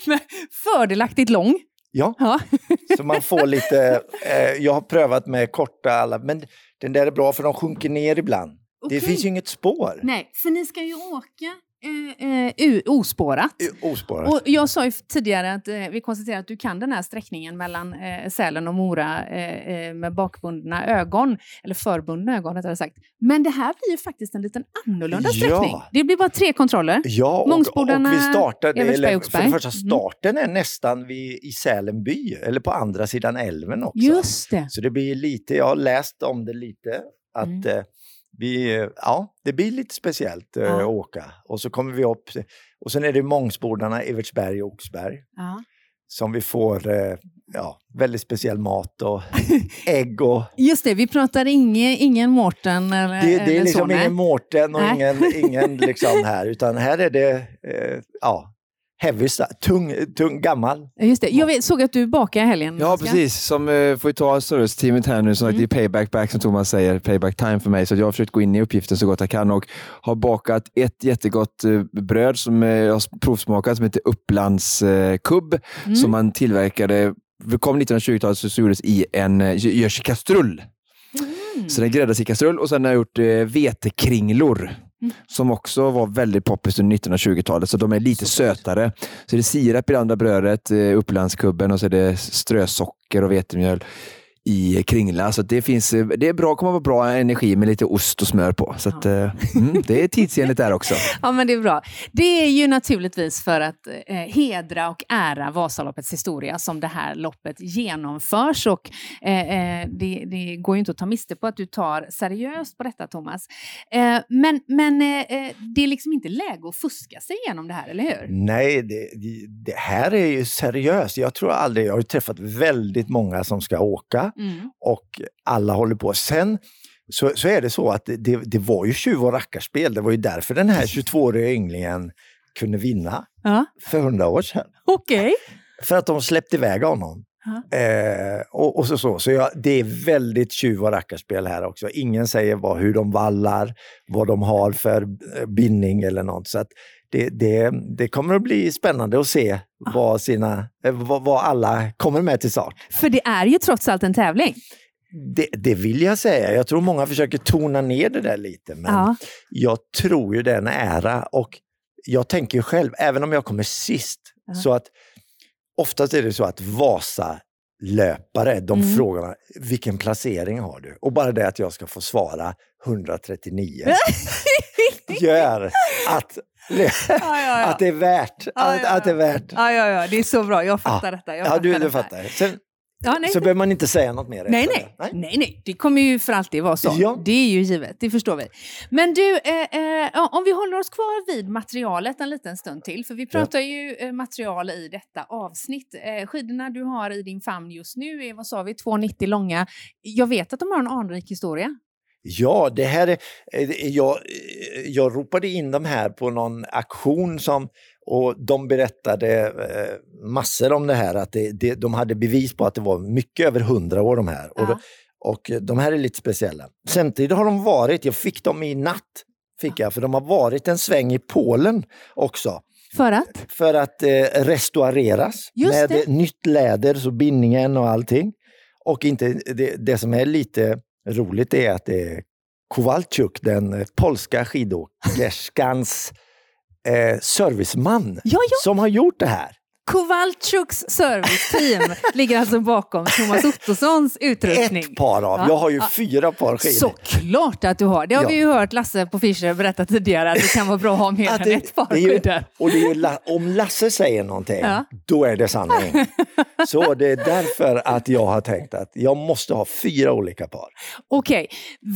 fördelaktigt lång. ja, Ja. så man får lite... Eh, jag har prövat med korta alla, men den där är bra för de sjunker ner ibland. Det Okej. finns ju inget spår. Nej, för ni ska ju åka eh, ospårat. Ospårat. Och jag sa ju tidigare att eh, vi konstaterar att du kan den här sträckningen mellan eh, Sälen och Mora eh, eh, med bakbundna ögon, eller förbundna ögon rättare sagt. Men det här blir ju faktiskt en liten annorlunda Ja. sträckning. Det blir bara tre kontroller. Ja, och, och vi startade, eller, för det första Mm. starten är nästan vid, i Sälen by, eller på andra sidan älven också. Just det. Så det blir lite, jag har läst om det lite, att Mm. Vi, ja, det blir lite speciellt eh, Ja. att åka. Och så kommer vi upp, och sen är det Mångsbodarna, Evertsberg och Oxberg Ja. som vi får eh, ja, väldigt speciell mat och ägg och Just det, vi pratar inge, ingen Mårten eller, det, det är så, liksom nej. ingen Mårten och Nej. ingen, ingen liksom här, utan här är det eh, ja, heavy, tung, tung, gammal. Just det. Jag vet, såg att du bakade helgen. Ja, precis. Som eh, får ta serviceteamet här nu, som sagt, Mm. det är payback back som Thomas säger, payback time för mig. Så jag har försökt gå in i uppgiften så gott jag kan och har bakat ett jättegott eh, bröd som eh, jag har provsmakat som heter Upplands eh, kubb Mm. som man tillverkade, kom 1920-talet så, så gjordes i en, eh, görs i kastrull. Mm. Så den gräddas i kastrull och sen har jag gjort eh, vetekringlor. Mm. Som också var väldigt poppis under 1920-talet, så de är lite sötare. Så det är sirap i det andra brödet, eh, Upplandskubben och så är det strösocker och vetemjöl i kringla. Så att det, finns, eh, det är bra, kommer vara bra energi med lite ost och smör på. Så att, eh, mm, det är tidsenligt där också. Ja, men det är bra. Det är ju naturligtvis för att eh, hedra och ära Vasaloppets historia som det här loppet genomförs. Och, eh, eh, det, det går ju inte att ta miste på att du tar seriöst på detta, Thomas. Eh, men men det är liksom inte läge att fuska sig igenom det här, eller hur? Nej, det, det här är ju seriöst. Jag tror aldrig, jag har ju träffat väldigt många som ska åka Mm. och alla håller på. Sen så, så är det så att det, det, var ju tjuv och rackarspel. Det var ju därför den här 22-åriga ynglingen kunde vinna Ja, för hundra år sedan. okej. För att de släppte iväg honom. Ja. Eh, och, och så, så, så jag, det är väldigt tjuv och rackarspel här också. Ingen säger vad, hur de vallar, vad de har för eh, bindning eller något. Så att det, det, det kommer att bli spännande att se vad, sina, eh, vad, vad alla kommer med till start. För det är ju trots allt en tävling. Det, det vill jag säga. Jag tror många försöker tona ner det där lite. Men Ja. jag tror ju det är en ära och jag tänker ju själv, även om jag kommer sist, Ja. så att oftast är det så att Vasa-löpare, de Mm. frågar vilken placering har du? Och bara det att jag ska få svara 139 gör att. Att det är värt. Ja, Att, ja, att det är ja. värt. Ja, ja, ja, det är så bra. Jag fattar Ja. detta. Jag Ja, du, fattar du fattar. Sen, Ja, nej, så behöver man inte säga något mer. Nej, nej. det. nej, nej, det kommer ju för alltid vara så. Ja. Det är ju givet, det förstår vi. Men du, eh, eh, ja, om vi håller oss kvar vid materialet en liten stund till, för vi pratar ju eh, material i detta avsnitt. Eh, skidorna du har i din famn just nu är, vad sa vi, 2,90 långa. Jag vet att de har en anrik historia. Ja, det här är, eh, jag, eh, jag ropade in dem här på någon aktion som, och de berättade eh, massor om det här, att det, det, de hade bevis på att det var mycket över hundra år de här. Och, Ja. och de här är lite speciella. Samtidigt har de varit, jag fick dem i natt, fick jag, för de har varit en sväng i Polen också För att? för att eh, restaureras Just med det. nytt läder, så bindningen och allting. Och inte, det, det som är lite roligt är att det är Kowalczuk, den eh, polska skidåkerskans eh, serviceman, Ja, ja. som har gjort det här. Kowalczuks serviceteam ligger alltså bakom Thomas Ottossons utrustning. Ett par av, Ja, jag har ju ja. fyra par skidor. Såklart att du har. Det har Ja. vi ju hört Lasse på Fischer berätta tidigare, att det kan vara bra att ha mer Att än ett par ju, skidor. och ju, om Lasse säger någonting, då är det sanning. Så det är därför att jag har tänkt att jag måste ha fyra olika par. Okej,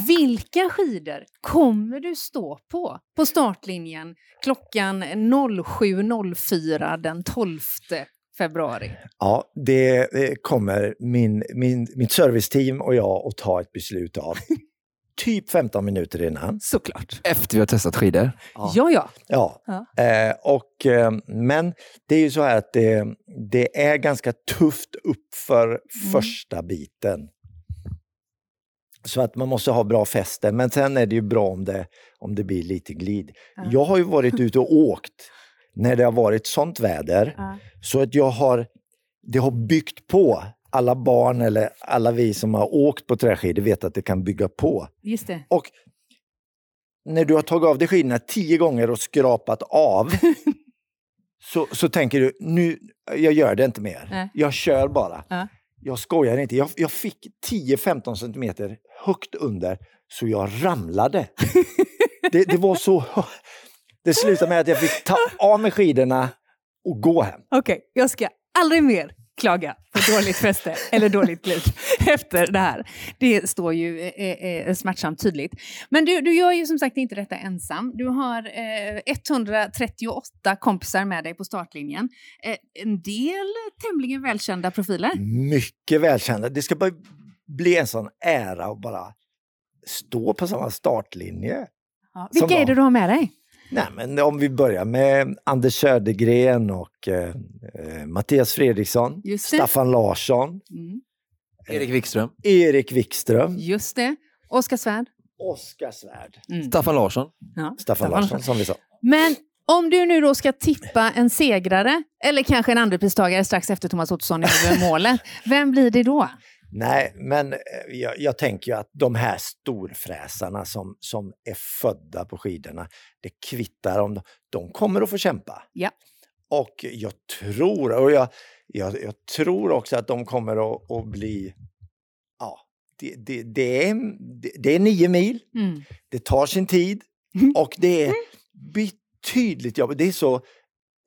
vilka skidor kommer du stå på på startlinjen klockan 07.04 den 12 februari? Ja, det kommer min, min, mitt serviceteam och jag att ta ett beslut av. typ 15 minuter innan. Såklart. Efter vi har testat skidor. Ja. Ja, ja. Ja. Ja. Eh, och, eh, men det är ju så här att det, det är ganska tufft upp för första biten. Så att man måste ha bra fäste, men sen är det ju bra om det, om det blir lite glid. Ja. Jag har ju varit ute och åkt när det har varit sånt väder. Ja. Så att jag har, det har byggt på. Alla barn eller alla vi som har åkt på träskidor vet att det kan bygga på. Just det. Och när du har tagit av dig skidorna tio gånger och skrapat av så, så tänker du, nu, jag gör det inte mer. Nej. Jag kör bara. Ja. Jag skojar inte. Jag, jag fick 10-15 centimeter högt under så jag ramlade. det, det var så... Det slutade med att jag fick ta av mig skidorna och gå hem. Okej, jag ska aldrig mer klaga på dåligt fäste eller dåligt glid efter det här. Det står ju eh, eh, smärtsamt tydligt. Men du, du gör ju som sagt inte detta ensam. Du har eh, 138 kompisar med dig på startlinjen. Eh, en del tämligen välkända profiler. Mycket välkända. Det ska bara bli en sån ära att bara stå på samma startlinje. Ja. Vilka är det du har med dig? Nej, men om vi börjar med Anders Södergren och eh, eh, Mattias Fredriksson. Staffan Larsson, Mm. Erik Wikström. Erik Wikström, Just det. Oskar Svärd. Oskar Svärd, Mm. Staffan Larsson. Ja. Staffan Larsson som vi sa. Men om du nu då ska tippa en segrare, eller kanske en andrepristagare strax efter Thomas Ottosson i målet, vem blir det då? Nej, men eh, jag, jag tänker ju att de här storfräsarna som, som är födda på skidorna, det kvittar om de, de kommer att få kämpa. Ja. Och jag tror, och jag, jag, jag tror också att de kommer att, att bli, ja, det, det, det, är, det, är nio mil, Mm. det tar sin tid och det är betydligt jobbigt. Det är så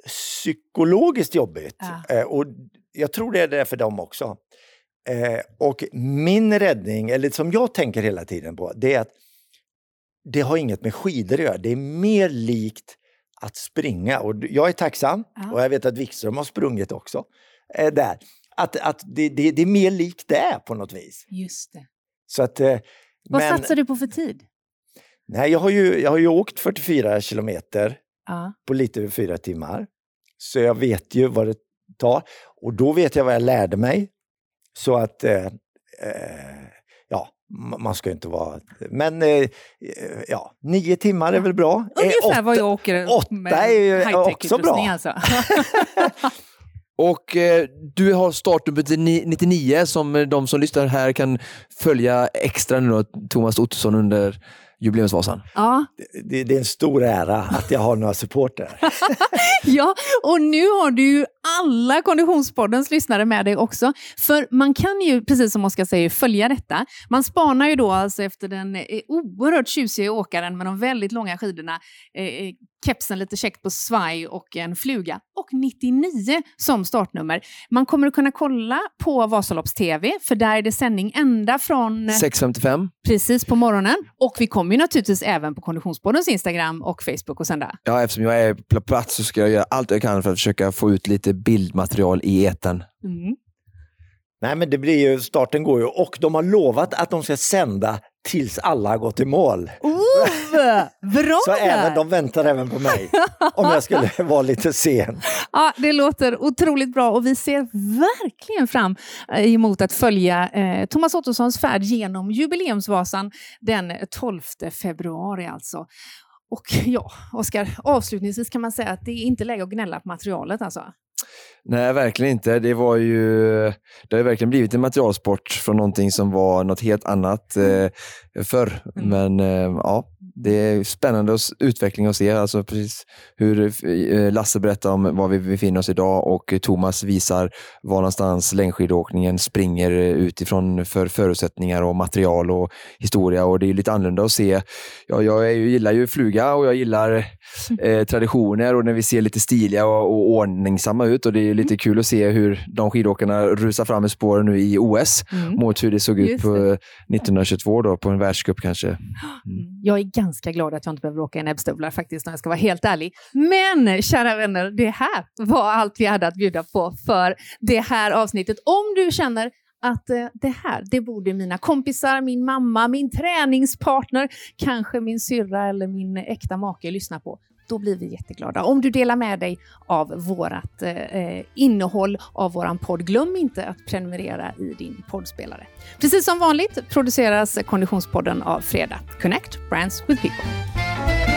psykologiskt jobbigt. Ja. Eh, och jag tror det är det för dem också. Eh, och min räddning, eller som jag tänker hela tiden på, det är att det har inget med skidor att göra. Det är mer likt att springa. Och jag är tacksam, Ja. och jag vet att Wikström har sprungit också, eh, där. Att, att det, det, det är mer likt det på något vis. Just det. Så att, eh, Vad men, satsar du på för tid? nej, jag, har ju, jag har ju åkt 44 kilometer Ja. på lite över fyra timmar. Så jag vet ju vad det tar. Och då vet jag vad jag lärde mig. Så att, eh, eh, ja, ma- man ska ju inte vara... Men eh, eh, ja, nio timmar är väl bra. Eh, Ungefär åtta- vad jag åker åtta med är ju också bra. Alltså. Och eh, du har startnumret 99 som eh, de som lyssnar här kan följa extra nu då, Thomas Ottosson under jubileumsvasan. ja. det, det är en stor ära att jag har några supporter. ja, och nu har du ju alla Konditionspoddens lyssnare med dig också. För man kan ju, precis som Oskar säger, följa detta. Man spanar ju då alltså efter den eh, oerhört tjusiga åkaren med de väldigt långa skidorna, eh, eh, kepsen lite käckt på svaj och en fluga och 99 som startnummer. Man kommer att kunna kolla på Vasalopps-TV, för där är det sändning ända från... 6.55. Precis på morgonen. Och vi kommer ju naturligtvis även på Konditionspoddens Instagram och Facebook och sända. Ja, eftersom jag är på plats så ska jag göra allt jag kan för att försöka få ut lite bildmaterial i etern. Mm. Nej, men det blir ju, starten går ju och de har lovat att de ska sända tills alla har gått i mål. Ove! Bra Så även, de väntar även på mig om jag skulle vara lite sen. Ja, det låter otroligt bra och vi ser verkligen fram eh, emot att följa eh, Thomas Ottossons färd genom jubileumsvasan den 12 februari alltså. Och ja, Oskar, avslutningsvis kan man säga att det är inte läge att gnälla på materialet alltså. Nej, verkligen inte. Det var ju, det har verkligen blivit en materialsport från någonting som var något helt annat eh, förr. Mm. Men eh, ja, det är spännande utveckling att se. Alltså precis hur eh, Lasse berättar om var vi befinner oss idag och Thomas visar var någonstans längdskidåkningen springer utifrån för förutsättningar och material och historia. Och det är lite annorlunda att se. Ja, jag ju, gillar ju fluga och jag gillar eh, traditioner och när vi ser lite stiliga och, och ordningsamma ut och det är lite kul att se hur de skidåkarna rusar fram i spåren nu i OS Mm. mot hur det såg ut på det. 1922 då, på en världscup kanske. Mm. Jag är ganska glad att jag inte behöver åka i näbbstövlar faktiskt, om jag ska vara helt ärlig. Men kära vänner, det här var allt vi hade att bjuda på för det här avsnittet. Om du känner att eh, det här, det borde mina kompisar, min mamma, min träningspartner, kanske min syrra eller min äkta make lyssna på. Då blir vi jätteglada. Om du delar med dig av vårt eh, eh, innehåll av våran podd, glöm inte att prenumerera i din poddspelare. Precis som vanligt produceras Konditionspodden av Fredag. Connect Brands with People.